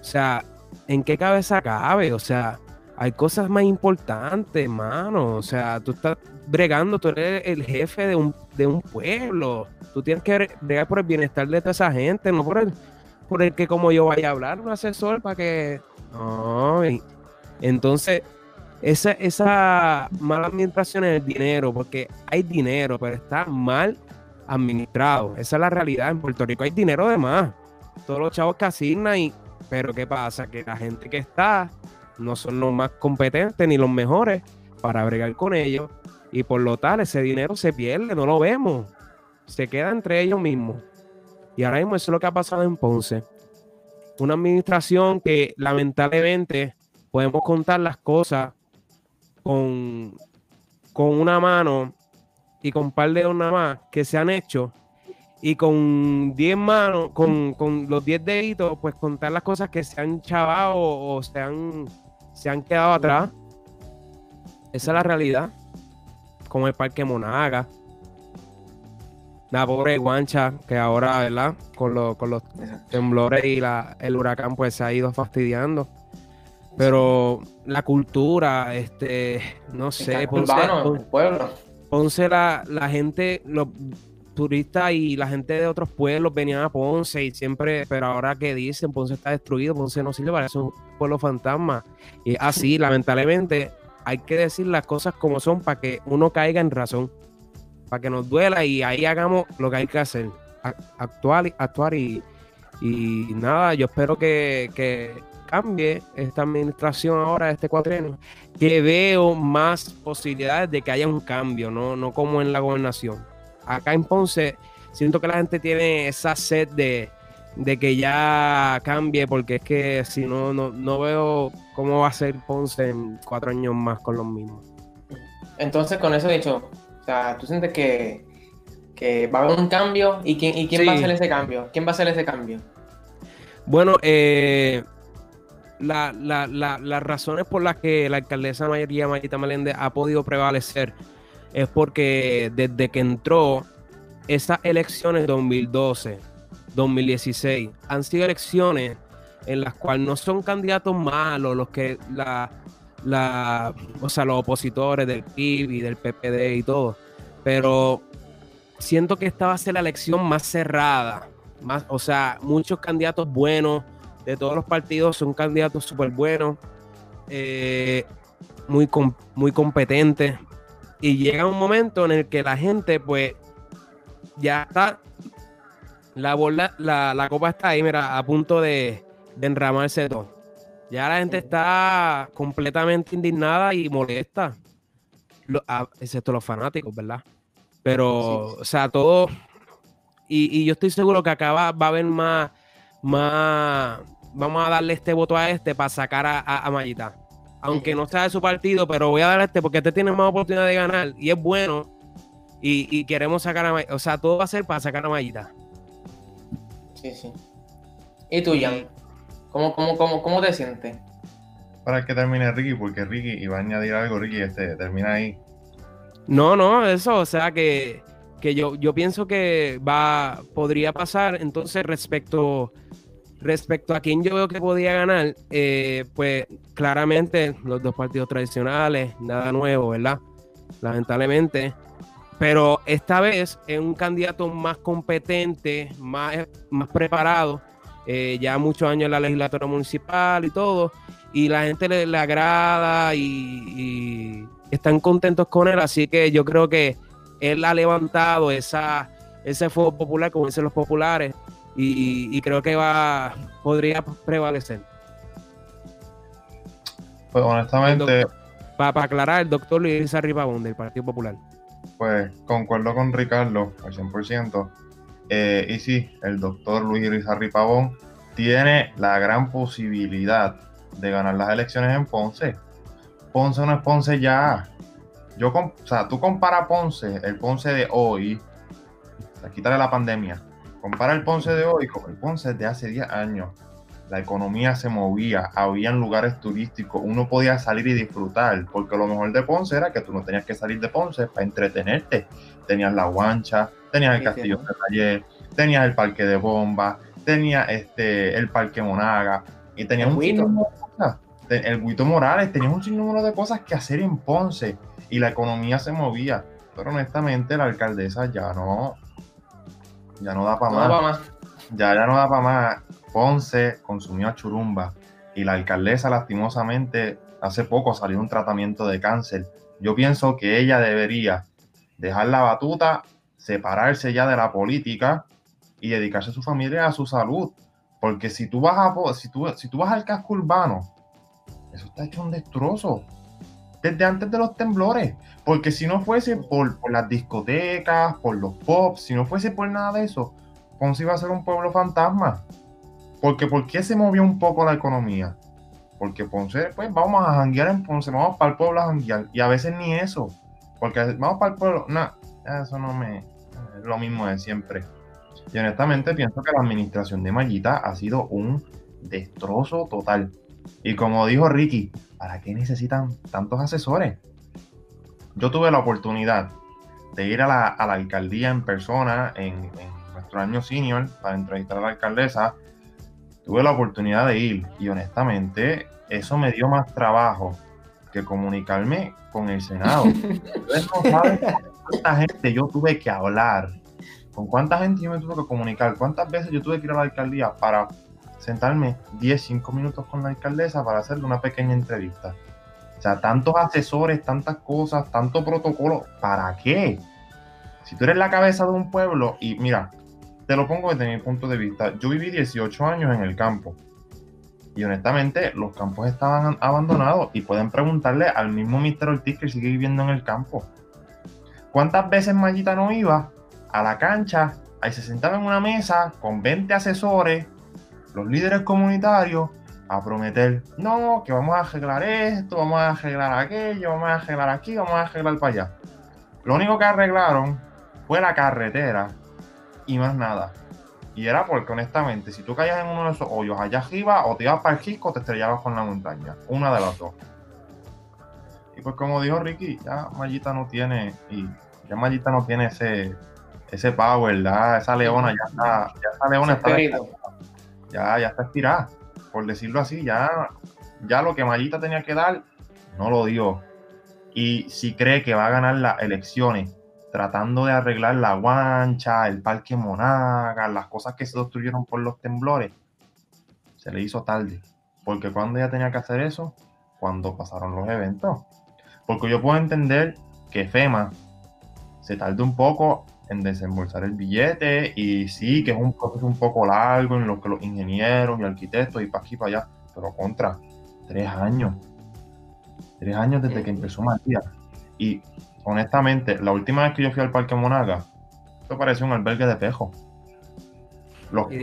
sea, ¿en qué cabeza cabe? O sea, hay cosas más importantes, hermano. O sea, tú estás bregando, tú eres el jefe de un, de un pueblo. Tú tienes que bregar por el bienestar de toda esa gente, no por el, por el que como yo vaya a hablar, un asesor para que... No, entonces, esa, esa mala administración es el dinero, porque hay dinero, pero está mal administrado. Esa es la realidad. En Puerto Rico hay dinero de más. Todos los chavos que asignan y... Pero ¿qué pasa? Que la gente que está no son los más competentes ni los mejores para bregar con ellos. Y por lo tal, ese dinero se pierde, no lo vemos. Se queda entre ellos mismos. Y ahora mismo eso es lo que ha pasado en Ponce. Una administración que lamentablemente podemos contar las cosas con, con una mano y con un par de una más que se han hecho y con 10 manos, con, los 10 deditos, pues contar las cosas que se han chavado o se han se han quedado atrás. Esa es la realidad. Como el Parque Monaga. La pobre guancha, que ahora, ¿verdad? Con, con los temblores y la, el huracán, pues se ha ido fastidiando. Pero la cultura, este, no sé, Ponce, pueblo. Ponce la, la gente, los turistas y la gente de otros pueblos venían a Ponce y siempre, pero ahora que dicen, Ponce está destruido, Ponce no sirve para eso, un pueblo fantasma. Y así, lamentablemente, hay que decir las cosas como son para que uno caiga en razón, para que nos duela y ahí hagamos lo que hay que hacer, actuar, actuar y, y nada, yo espero que, que cambie esta administración ahora, este cuatrienio, que veo más posibilidades de que haya un cambio, no, no como en la gobernación. Acá en Ponce siento que la gente tiene esa sed de, que ya cambie, porque es que si no, no, veo cómo va a ser Ponce en cuatro años más con los mismos. Entonces, con eso dicho, o sea, ¿tú sientes que, va a haber un cambio? ¿Y quién, y quién va a hacer ese cambio? ¿Quién va a hacer ese cambio? Bueno, eh, las razones por las que la alcaldesa María Mayita Meléndez ha podido prevalecer es porque desde que entró esas elecciones 2012, 2016, han sido elecciones en las cuales no son candidatos malos los que la, la o sea, los opositores del PIB y del PPD y todo, pero siento que esta va a ser la elección más cerrada, más, o sea, muchos candidatos buenos de todos los partidos son candidatos súper buenos, eh, muy, muy competentes. Y llega un momento en el que la gente, pues, ya está. La bola, la, copa está ahí, mira, a punto de, de enramarse todo. Ya la gente está completamente indignada y molesta. excepto los fanáticos, ¿verdad? Pero, o sea, todo. Y, yo estoy seguro que acá va, a haber más, más, vamos a darle este voto a este para sacar a, a, Mayita. Aunque no sea de su partido, pero voy a darle este porque este tiene más oportunidad de ganar y es bueno. Y, queremos sacar a Mayita. O sea, todo va a ser para sacar a Mayita. Sí, sí. ¿Y tú, Jan? ¿Cómo, cómo, cómo, cómo te sientes? Para que termine Ricky, porque Ricky iba a añadir algo, Ricky, este, termina ahí. No, no, eso, o sea que, que yo, yo pienso que va, podría pasar. Entonces, respecto Respecto a quién yo veo que podía ganar, eh, pues claramente los dos partidos tradicionales, nada nuevo, ¿verdad? Lamentablemente. Pero esta vez es un candidato más competente, más, más preparado, eh, ya muchos años en la legislatura municipal y todo, y la gente le, agrada y, están contentos con él, así que yo creo que él ha levantado esa, ese fuego popular, como dicen los populares, y, creo que va podría prevalecer. Pues honestamente. Para aclarar, el doctor Luis Arribabón del Partido Popular. Pues concuerdo con Ricardo al 100%. Eh, y sí, el doctor Luis Pavón tiene la gran posibilidad de ganar las elecciones en Ponce. Ponce no es Ponce ya. Yo, o sea, tú compara Ponce, el Ponce de hoy, quítale la pandemia, Compara el Ponce de hoy con el Ponce de hace 10 años. La economía se movía, habían lugares turísticos, uno podía salir y disfrutar, porque lo mejor de Ponce era que tú no tenías que salir de Ponce para entretenerte. Tenías la guancha, tenías el castillo de Taller, tenías el parque de bomba, tenías este, el parque Monaga, y tenías un sinnúmero de cosas. El Guito Morales, tenías un sinnúmero de cosas que hacer en Ponce, y la economía se movía. Pero honestamente la alcaldesa ya no, ya no da para más. Ya, ya no da para más. Ponce consumió a Churumba y la alcaldesa lastimosamente hace poco salió un tratamiento de cáncer. Yo pienso que ella debería dejar la batuta, separarse ya de la política y dedicarse a su familia y a su salud. Porque si tú vas a si tú, si tú vas al casco urbano, eso está hecho un destrozo. Desde antes de los temblores. Porque si no fuese por, las discotecas, por los pops, si no fuese por nada de eso, Ponce iba a ser un pueblo fantasma. Porque ¿por qué se movió un poco la economía? Porque Ponce, pues vamos a janguear en Ponce, vamos para el pueblo a janguear. Y a veces ni eso. Porque vamos para el pueblo, no, eso no me... Lo mismo de siempre. Y honestamente pienso que la administración de Mayita ha sido un destrozo total. Y como dijo Ricky, ¿para qué necesitan tantos asesores? yo tuve la oportunidad de ir a la, alcaldía en persona en, nuestro año senior para entrevistar a la alcaldesa. Tuve la oportunidad de ir y honestamente eso me dio más trabajo que comunicarme con el Senado. Ustedes no saben cuánta gente yo tuve que hablar, con cuánta gente yo me tuve que comunicar, cuántas veces yo tuve que ir a la alcaldía para sentarme 10, 5 minutos con la alcaldesa para hacerle una pequeña entrevista. O sea, tantos asesores, tantas cosas, tanto protocolo, ¿para qué? Si tú eres la cabeza de un pueblo, y mira, te lo pongo desde mi punto de vista, yo viví 18 años en el campo. Y honestamente, los campos estaban abandonados y pueden preguntarle al mismo Mr. Ortiz que sigue viviendo en el campo. ¿Cuántas veces Mayita no iba a la cancha? Ahí se sentaba en una mesa con 20 asesores, los líderes comunitarios, a prometer, no, que vamos a arreglar esto, vamos a arreglar aquello, vamos a arreglar aquí, vamos a arreglar para allá. Lo único que arreglaron fue la carretera y más nada. Y era porque, honestamente, si tú caías en uno de esos hoyos allá arriba, o te ibas para el chico o te estrellabas con la montaña. Una de las dos. Y pues, como dijo Ricky, ya Mayita no tiene, y ya Mayita no tiene ese, ese power, ¿verdad? Esa leona ya está, ya esa leona está, ya, ya está estirada por decirlo así, ya, ya lo que Mayita tenía que dar, no lo dio. Y si cree que va a ganar las elecciones tratando de arreglar la guancha, el parque Monaga, las cosas que se destruyeron por los temblores, se le hizo tarde. Porque cuando ella tenía que hacer eso, cuando pasaron los eventos. Porque yo puedo entender que FEMA se tarde un poco en desembolsar el billete y sí, que es un proceso un poco largo en lo que los ingenieros y arquitectos y para aquí para allá, pero contra tres años. Tres años desde que empezó Matías. Y honestamente, la última vez que yo fui al Parque Monaga, esto parecía un albergue de pejo. Los y,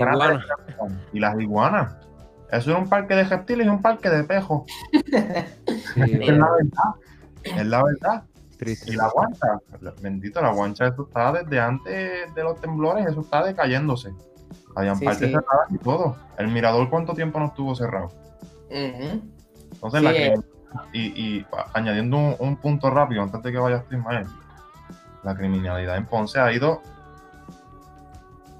y las iguanas. Eso era un parque de reptiles y un parque de pejo. es la verdad. Es la verdad. Y la guancha, bendito, la guancha, eso estaba desde antes de los temblores, eso está decayéndose. Habían partes cerradas y todo. El mirador, ¿cuánto tiempo no estuvo cerrado? Entonces, la eh. y, añadiendo un, punto rápido antes de que vayas tú, Ismael, la criminalidad en Ponce ha ido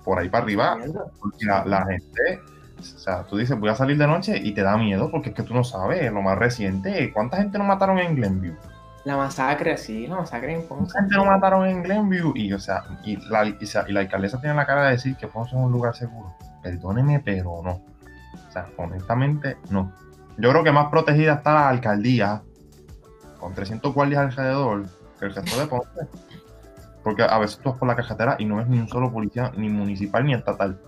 por ahí para arriba. Porque la, gente, o sea, tú dices, voy a salir de noche y te da miedo porque es que tú no sabes, lo más reciente, ¿cuánta gente nos mataron en Glenview? La masacre, sí, la masacre en Ponce. Gente lo mataron en Glenview y, o sea, y la, y, la alcaldesa tiene la cara de decir que Ponce es un lugar seguro. Perdóneme, pero no. O sea, honestamente, no. Yo creo que más protegida está la alcaldía, con 300 guardias alrededor, que el resto de Ponce. Porque a veces tú vas por la carretera y no ves ni un solo policía, ni municipal ni estatal.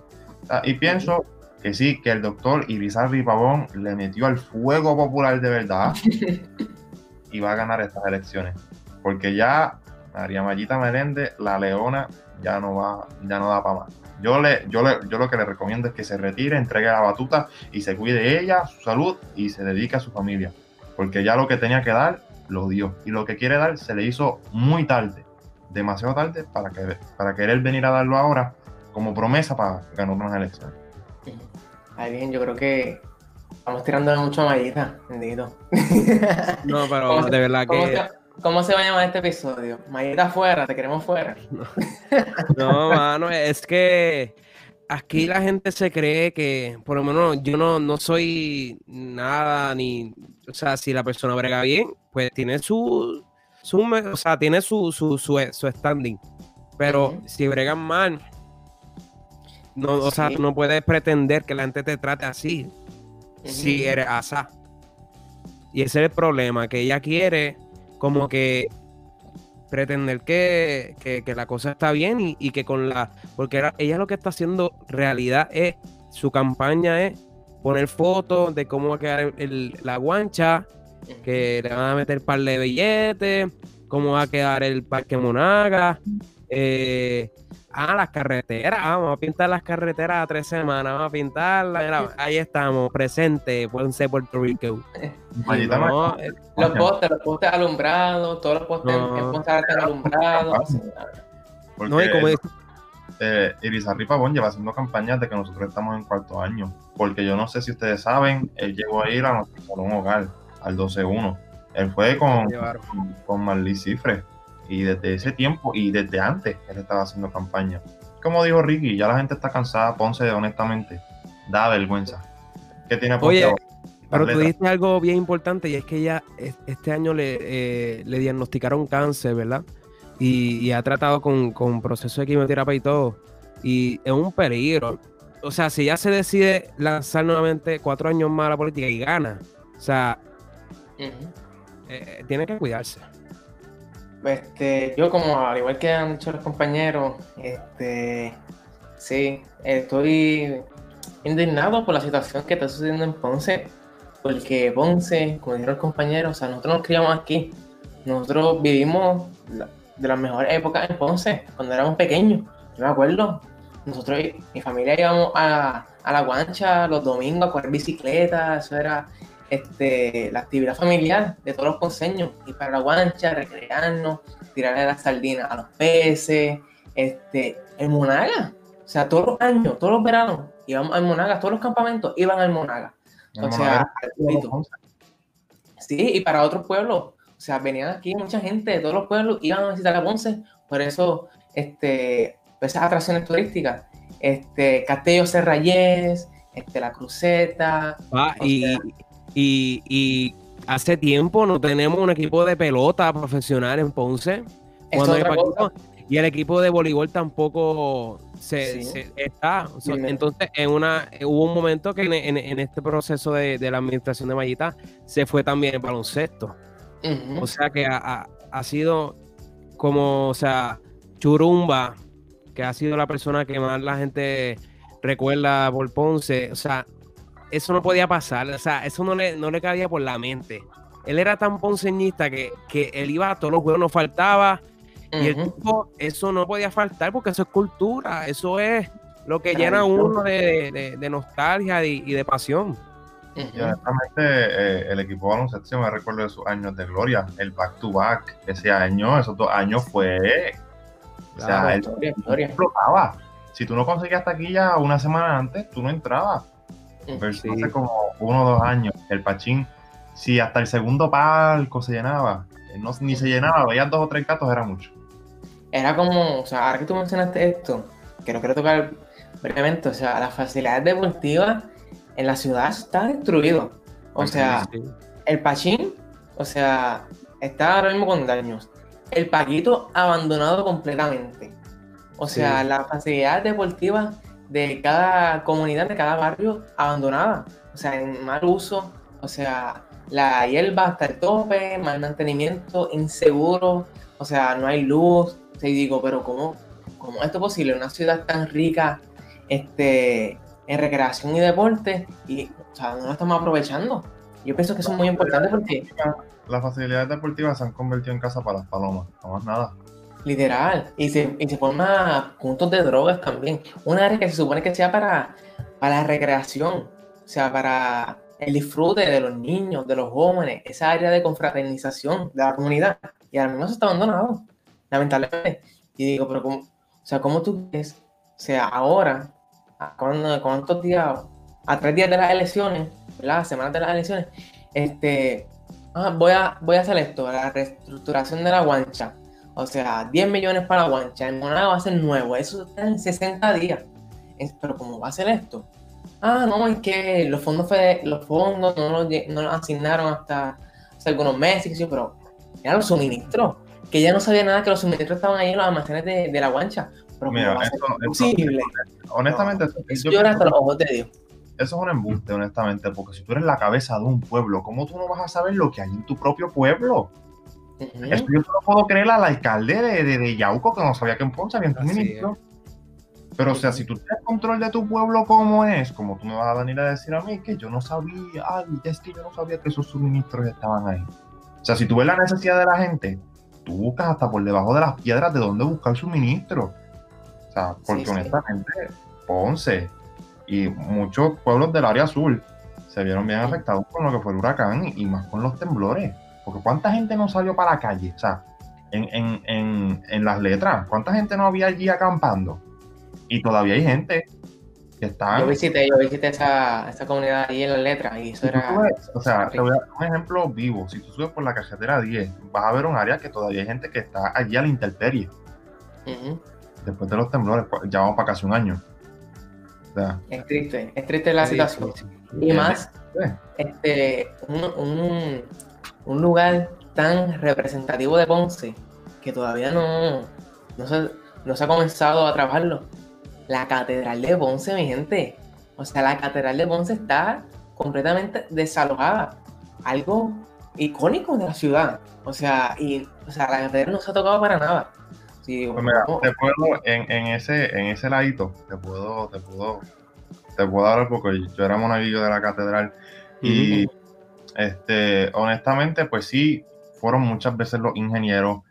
y pienso que sí, que el doctor Irizarry Pavón le metió al fuego popular de verdad. y va a ganar estas elecciones. Porque ya María Mayita Meléndez, la leona, ya no va, ya no da para más. Yo, le, yo, le, yo lo que le recomiendo es que se retire, entregue la batuta y se cuide de ella, su salud y se dedique a su familia. Porque ya lo que tenía que dar, lo dio. Y lo que quiere dar se le hizo muy tarde, demasiado tarde para, que, para querer venir a darlo ahora como promesa para ganar unas elecciones. Ahí bien, yo creo que Estamos tirando mucho a Mayita, bendito. No, pero de verdad que. ¿Cómo se va a llamar este episodio? Mayita fuera, te queremos fuera. No, mano, es que aquí la gente se cree que, por lo menos, yo no, no soy nada, ni. O sea, si la persona brega bien, pues tiene su. su o sea, tiene su, su, su, standing. Pero si bregan mal, no, o sea, no puedes pretender que la gente te trate así si eres asa. Y ese es el problema, que ella quiere como que pretender que, la cosa está bien y, que con la... Porque ella lo que está haciendo realidad es, su campaña es poner fotos de cómo va a quedar la guancha, que le van a meter par de billetes, cómo va a quedar el Parque Monaga, eh, Ah, las carreteras. Vamos a pintar las carreteras a tres semanas. Vamos a pintarlas. ahí estamos, presente. Ponce, Puerto Rico. No, eh, los postes, los postes alumbrados, todos los postes en Ponce están alumbrados. no, y como eh, Irizarry Pavón lleva haciendo campañas de que nosotros estamos en cuarto año. Porque yo no sé si ustedes saben, él llegó a ir a nuestro salón hogar, al 12-1. Él fue con, con, con Marley Cifre y desde ese tiempo y desde antes él estaba haciendo campaña. Como dijo Ricky, ya la gente está cansada. Ponce, honestamente, da vergüenza. ¿Qué tiene Oye, Pero tú dijiste algo bien importante y es que ella este año le, eh, le diagnosticaron cáncer, ¿verdad? Y, ha tratado con, con procesos de quimioterapia y todo. Y es un peligro. O sea, si ella se decide lanzar nuevamente cuatro años más a la política y gana, o sea, eh, tiene que cuidarse. Este, yo como al igual que han dicho los compañeros, este, sí, estoy indignado por la situación que está sucediendo en Ponce, porque Ponce, como dijeron los compañeros, o sea, nosotros nos criamos aquí, nosotros vivimos de las mejores épocas en Ponce, cuando éramos pequeños, yo me acuerdo, nosotros, mi familia íbamos a, a la guancha los domingos a correr bicicleta, eso era este, la actividad familiar de todos los ponceños, ir para la guancha, recrearnos, tirarle las sardinas a los peces, este, en Monaga, o sea, todos los años, todos los veranos, íbamos al Monaga, todos los campamentos iban al Monaga. O sea, sí, y para otros pueblos, o sea, venían aquí mucha gente de todos los pueblos, iban a visitar a Ponce, por eso, este, esas atracciones turísticas, este, Castillo Serrayés, este, La Cruceta. Ah, y, y, hace tiempo no tenemos un equipo de pelota profesional en Ponce. y el equipo de voleibol tampoco se, está. entonces, en una, hubo un momento que en, este proceso de, la administración de Mayita se fue también el baloncesto. O sea que ha, ha, sido como, o sea, Churumba, que ha sido la persona que más la gente recuerda por Ponce. O sea, eso no podía pasar, o sea, eso no le, no le cabía por la mente. Él era tan ponceñista que, que él iba a todos los juegos, no faltaba. Y el tipo, eso no podía faltar porque eso es cultura, eso es lo que llena uno de, de, nostalgia y, de pasión. Y honestamente, eh, el equipo de baloncesto me recuerdo de sus años de gloria, el back to back, ese año, esos dos años fue. o sea, él explotaba. Si tú no conseguías taquilla una semana antes, tú no entrabas hace como uno o dos años, el Pachín, si hasta el segundo palco se llenaba, eh, no, ni se llenaba, veías dos o tres gatos, era mucho. Era como, o sea, ahora que tú mencionaste esto, que no quiero tocar brevemente, o sea, las facilidades deportivas en la ciudad están destruidas. O sea, el Pachín, o sea, está ahora mismo con daños. El Paquito abandonado completamente. O sea, las facilidades deportivas de cada comunidad, de cada barrio abandonada, o sea, en mal uso, o sea, la hierba hasta el tope, mal mantenimiento, inseguro, o sea, no hay luz, y digo, pero ¿cómo, cómo esto es posible? Una ciudad tan rica este, en recreación y deporte, y, o sea, no lo estamos aprovechando. Yo pienso que eso es muy importante porque... Las facilidades deportivas se han convertido en casa para las palomas, no más nada. Literal. Y se, y se forma puntos de drogas también. Un área que se supone que sea para, para la recreación, o sea, para el disfrute de los niños, de los jóvenes, esa área de confraternización de la comunidad. Y ahora mismo está abandonado, lamentablemente. Y digo, pero ¿cómo, o sea, ¿cómo tú ves? O sea, ahora, cuando, ¿cuántos días? A tres días de las elecciones, ¿verdad? Semanas de las elecciones, este, ah, voy, a, voy a hacer esto, la reestructuración de la guancha o sea, 10 millones para la guancha, el Monaga va a ser nuevo, eso está en 60 días. Pero ¿cómo va a ser esto? Ah, no, es que los fondos, los fondos no los, asignaron hasta hace algunos meses, pero ya los suministros, que ya no sabía nada que los suministros estaban ahí en los almacenes de, la guancha. Pero Mira, eso, es posible? honestamente, eso, yo, hasta los ojos de Dios. Eso es un embuste, honestamente, porque si tú eres la cabeza de un pueblo, ¿cómo tú no vas a saber lo que hay en tu propio pueblo? Yo no puedo creer al alcalde de, de, Yauco que no sabía que en Ponce había un ministro. Pero, o sea, si tú tienes control de tu pueblo como es, como tú me vas a venir a decir a mí que yo no sabía, ay, es que yo no sabía que esos suministros estaban ahí. O sea, si tú ves la necesidad de la gente, tú buscas hasta por debajo de las piedras de dónde buscar suministro. O sea, porque honestamente, Ponce y muchos pueblos del área azul se vieron bien afectados con lo que fue el huracán y más con los temblores. Porque ¿cuánta gente no salió para la calle? O sea, en, las letras, ¿cuánta gente no había allí acampando? Y todavía hay gente que está... Yo visité, yo visité esa, comunidad allí en las letras y eso era... o sea, te voy a dar un ejemplo vivo. Si tú subes por la carretera 10, vas a ver un área que todavía hay gente que está allí a la intemperie. Después de los temblores, pues, ya vamos para casi un año. es triste, es triste la situación. Y más este, un, un, lugar tan representativo de Ponce que todavía no, no, se, no se ha comenzado a trabajarlo. La Catedral de Ponce, mi gente. O sea, la Catedral de Ponce está completamente desalojada. Algo icónico de la ciudad. O sea, y, o sea, la catedral no se ha tocado para nada. pues mira, te puedo, en, en, ese, en ese ladito, te puedo, te puedo, te puedo hablar porque yo era monaguillo de la catedral y este, honestamente, pues sí, fueron muchas veces los ingenieros.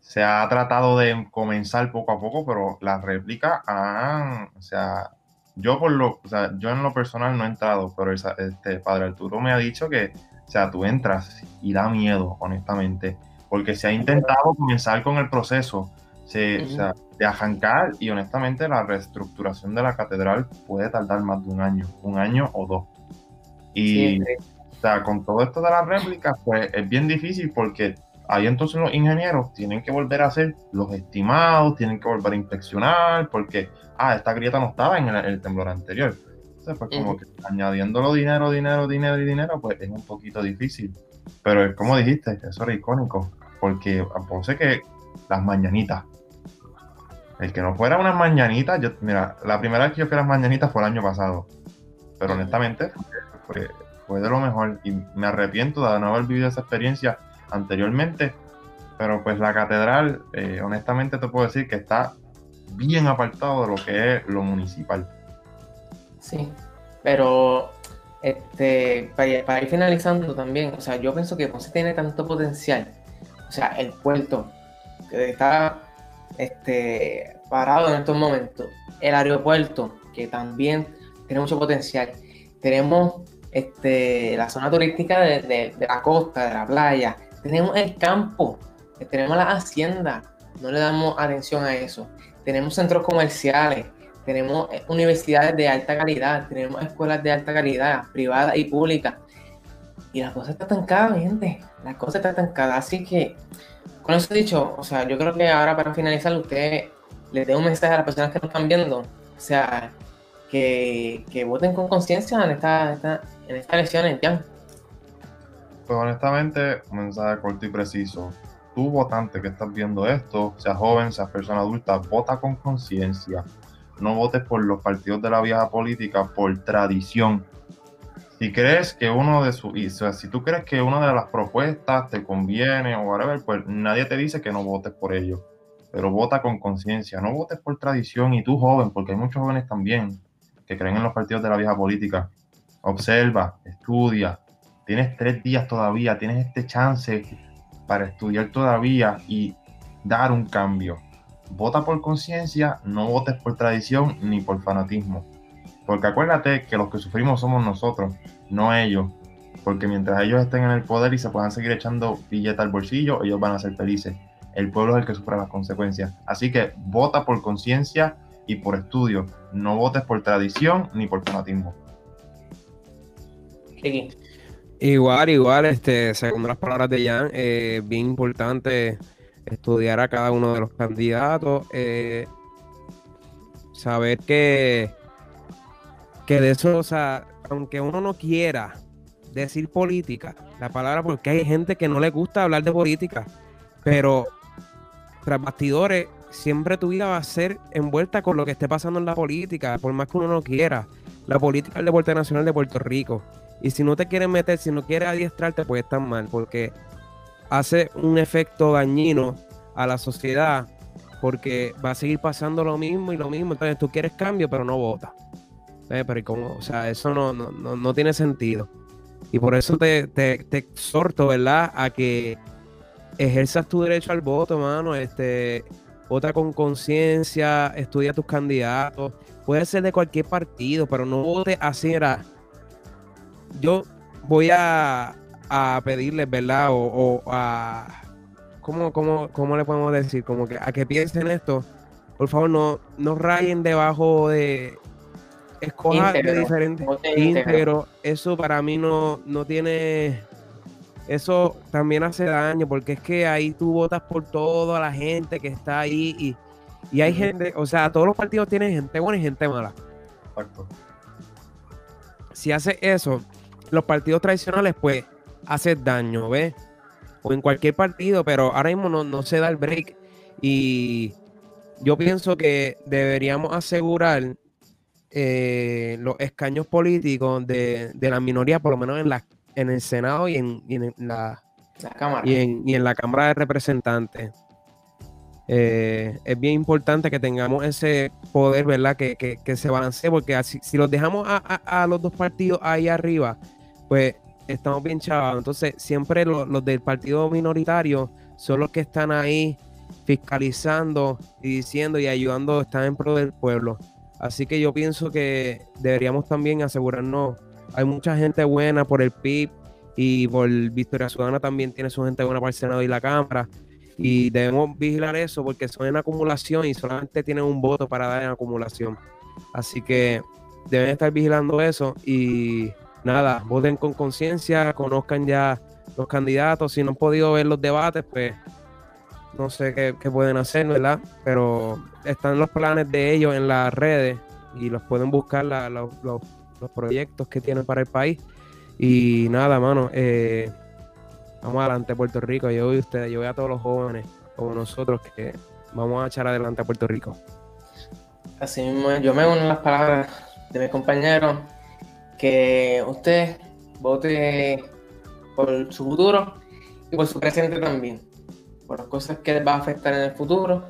Se ha tratado de comenzar poco a poco, pero las réplicas han, o sea, yo por lo, o sea, yo en lo personal no he entrado, pero este padre Arturo me ha dicho que o sea, tú entras y da miedo, honestamente, porque se ha intentado comenzar con el proceso se, o sea, de arrancar y honestamente la reestructuración de la catedral puede tardar más de un año, un año o dos. Y sea, con todo esto de las réplicas, pues es bien difícil porque ahí entonces los ingenieros tienen que volver a hacer los estimados, tienen que volver a inspeccionar, porque, ah, esta grieta no estaba en el temblor anterior. Pues como que añadiéndolo dinero, dinero, dinero y dinero, pues es un poquito difícil. Pero es como dijiste, eso era icónico, porque Ponce que las mañanitas, el que no fuera unas mañanitas, yo, mira, la primera vez que yo fui a las mañanitas fue el año pasado, pero honestamente fue, fue de lo mejor y me arrepiento de no haber vivido esa experiencia anteriormente, pero pues la catedral, eh, honestamente te puedo decir que está bien apartado de lo que es lo municipal. Sí, pero este, para, ir finalizando también, o sea, yo pienso que Ponce tiene tanto potencial. O sea, el puerto que está este, parado en estos momentos, el aeropuerto que también tiene mucho potencial. Tenemos este, la zona turística de, la costa, de la playa. Tenemos el campo, tenemos la hacienda. No le damos atención a eso. Tenemos centros comerciales tenemos eh, universidades de alta calidad, tenemos escuelas de alta calidad, privadas y públicas. Y las cosas están estancadas, gente. Las cosas están estancadas. Así que, con eso dicho, o sea, yo creo que ahora para finalizar, usted le dé un mensaje a las personas que nos están viendo. O sea, que, voten con conciencia en esta, esta, en estas elecciones ya. Pues honestamente, un mensaje corto y preciso. Tú, votante que estás viendo esto, sea joven, sea persona adulta, vota con conciencia no votes por los partidos de la vieja política por tradición. Si crees que uno de sus, si tú crees que una de las propuestas te conviene o whatever, pues nadie te dice que no votes por ello. Pero vota con conciencia, no votes por tradición y tú joven, porque hay muchos jóvenes también que creen en los partidos de la vieja política. Observa, estudia, tienes tres días todavía, tienes este chance para estudiar todavía y dar un cambio vota por conciencia, no votes por tradición ni por fanatismo. Porque acuérdate que los que sufrimos somos nosotros, no ellos. Porque mientras ellos estén en el poder y se puedan seguir echando billetes al bolsillo, ellos van a ser felices. El pueblo es el que sufre las consecuencias. Así que vota por conciencia y por estudio. No votes por tradición ni por fanatismo. Igual, igual, este, según las palabras de Jan, eh, bien importante estudiar a cada uno de los candidatos, eh, saber que, que de eso, o sea, aunque uno no quiera decir política, la palabra, porque hay gente que no le gusta hablar de política, pero tras bastidores, siempre tu vida va a ser envuelta con lo que esté pasando en la política, por más que uno no quiera. La política es el deporte nacional de Puerto Rico. Y si no te quieres meter, si no quieres adiestrarte, pues estar mal, porque hace un efecto dañino a la sociedad porque va a seguir pasando lo mismo y lo mismo. Entonces tú quieres cambio, pero no votas. Pero como, o sea, eso no, no, tiene sentido. Y por eso te, te, exhorto, ¿verdad? A que ejerzas tu derecho al voto, mano. Este, vota con conciencia, estudia tus candidatos. Puede ser de cualquier partido, pero no vote así. Era, yo voy a, a pedirles, ¿verdad? O, a... ¿cómo, cómo, cómo le podemos decir? Como que a que piensen esto, por favor, no, no rayen debajo de... Escoja de diferentes íntegro. Eso para mí no, no tiene... Eso también hace daño, porque es que ahí tú votas por toda la gente que está ahí y, y hay gente, o sea, todos los partidos tienen gente buena y gente mala. Exacto. Si hace eso, los partidos tradicionales, pues hace daño, ¿ves? O en cualquier partido, pero ahora mismo no, no se da el break. Y yo pienso que deberíamos asegurar eh, los escaños políticos de, la minoría, por lo menos en, la, en el Senado y en, la, Cámara. Y en, la Cámara de Representantes. Eh, es bien importante que tengamos ese poder, ¿verdad? Que, se balancee, porque así, si los dejamos a, los dos partidos ahí arriba, pues estamos bien chavados. Entonces, siempre los del partido minoritario son los que están ahí fiscalizando y diciendo y ayudando, están en pro del pueblo. Así que yo pienso que deberíamos también asegurarnos, hay mucha gente buena por el PIB y por Victoria Ciudadana también tiene su gente buena para el Senado y la Cámara. Y debemos vigilar eso porque son en acumulación y solamente tienen un voto para dar en acumulación. Así que deben estar vigilando eso y nada, voten con conciencia, conozcan ya los candidatos. Si no han podido ver los debates, pues no sé qué, pueden hacer, ¿verdad? Pero están los planes de ellos en las redes y los pueden buscar los, proyectos que tienen para el país. Y nada, mano, eh, vamos adelante Puerto Rico. Yo voy a ustedes, yo voy a todos los jóvenes como nosotros que vamos a echar adelante a Puerto Rico. Así mismo, yo me uno a las palabras de mis compañeros que usted vote por su futuro y por su presente también por las cosas que les va a afectar en el futuro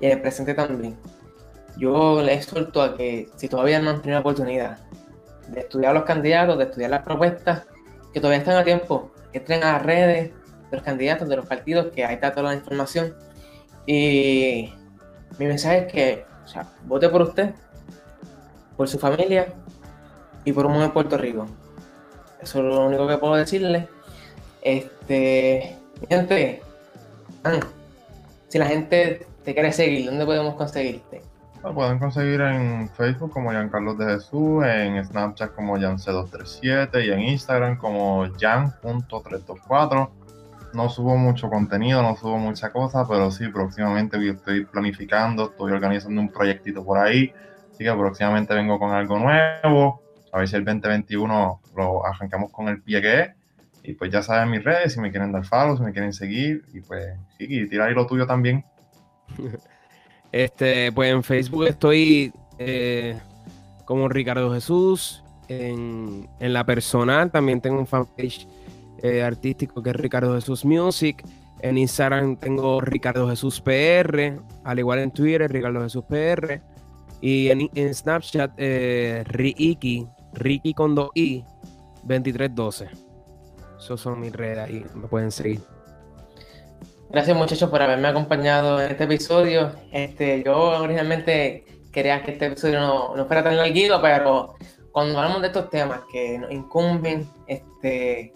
y en el presente también. Yo les exhorto a que si todavía no han tenido la oportunidad de estudiar los candidatos, de estudiar las propuestas, que todavía están a tiempo, entren a las redes de los candidatos, de los partidos, que ahí está toda la información. Y mi mensaje es que, o sea, vote por usted, por su familia y por un buen Puerto Rico. Eso es lo único que puedo decirle. Este, gente, si la gente te quiere seguir, ¿dónde podemos conseguirte? Lo pueden conseguir en Facebook como Carlos de Jesús, en Snapchat como Jan237 y en Instagram como Jan.324. No subo mucho contenido, no subo mucha cosa, pero sí, próximamente estoy planificando, estoy organizando un proyectito por ahí. Así que próximamente vengo con algo nuevo. A ver si el 2021 lo arrancamos con el pie que es. Y pues ya saben mis redes, si me quieren dar follow, si me quieren seguir, y pues sí, y tirar ahí lo tuyo también. Este, pues en Facebook estoy eh, como Ricardo Jesús. En, la personal también tengo un fanpage eh, artístico que es Ricardo Jesús Music. En Instagram tengo Ricardo Jesús PR, al igual en Twitter, Ricardo Jesús PR. Y en, Snapchat, eh, Ricky, Ricky con 2i, 2312. Esos son mis redes y me pueden seguir. Gracias muchachos por haberme acompañado en este episodio. Este, yo originalmente quería que este episodio no, fuera tan larguito, pero cuando hablamos de estos temas que nos incumben, este,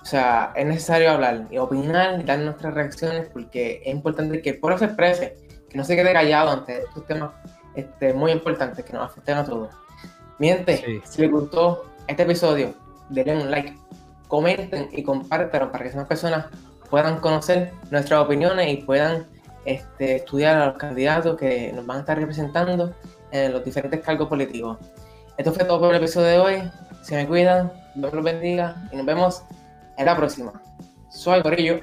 o sea, es necesario hablar y opinar y dar nuestras reacciones porque es importante que el pueblo se exprese, que no se quede callado ante estos temas este, muy importantes que nos afectan a todos. Miente, si les gustó este episodio, denle un like comenten y compartan para que esas personas puedan conocer nuestras opiniones y puedan este, estudiar a los candidatos que nos van a estar representando en los diferentes cargos políticos. Esto fue todo por el episodio de hoy. Se me cuidan, Dios los bendiga y nos vemos en la próxima. Soy Corillo.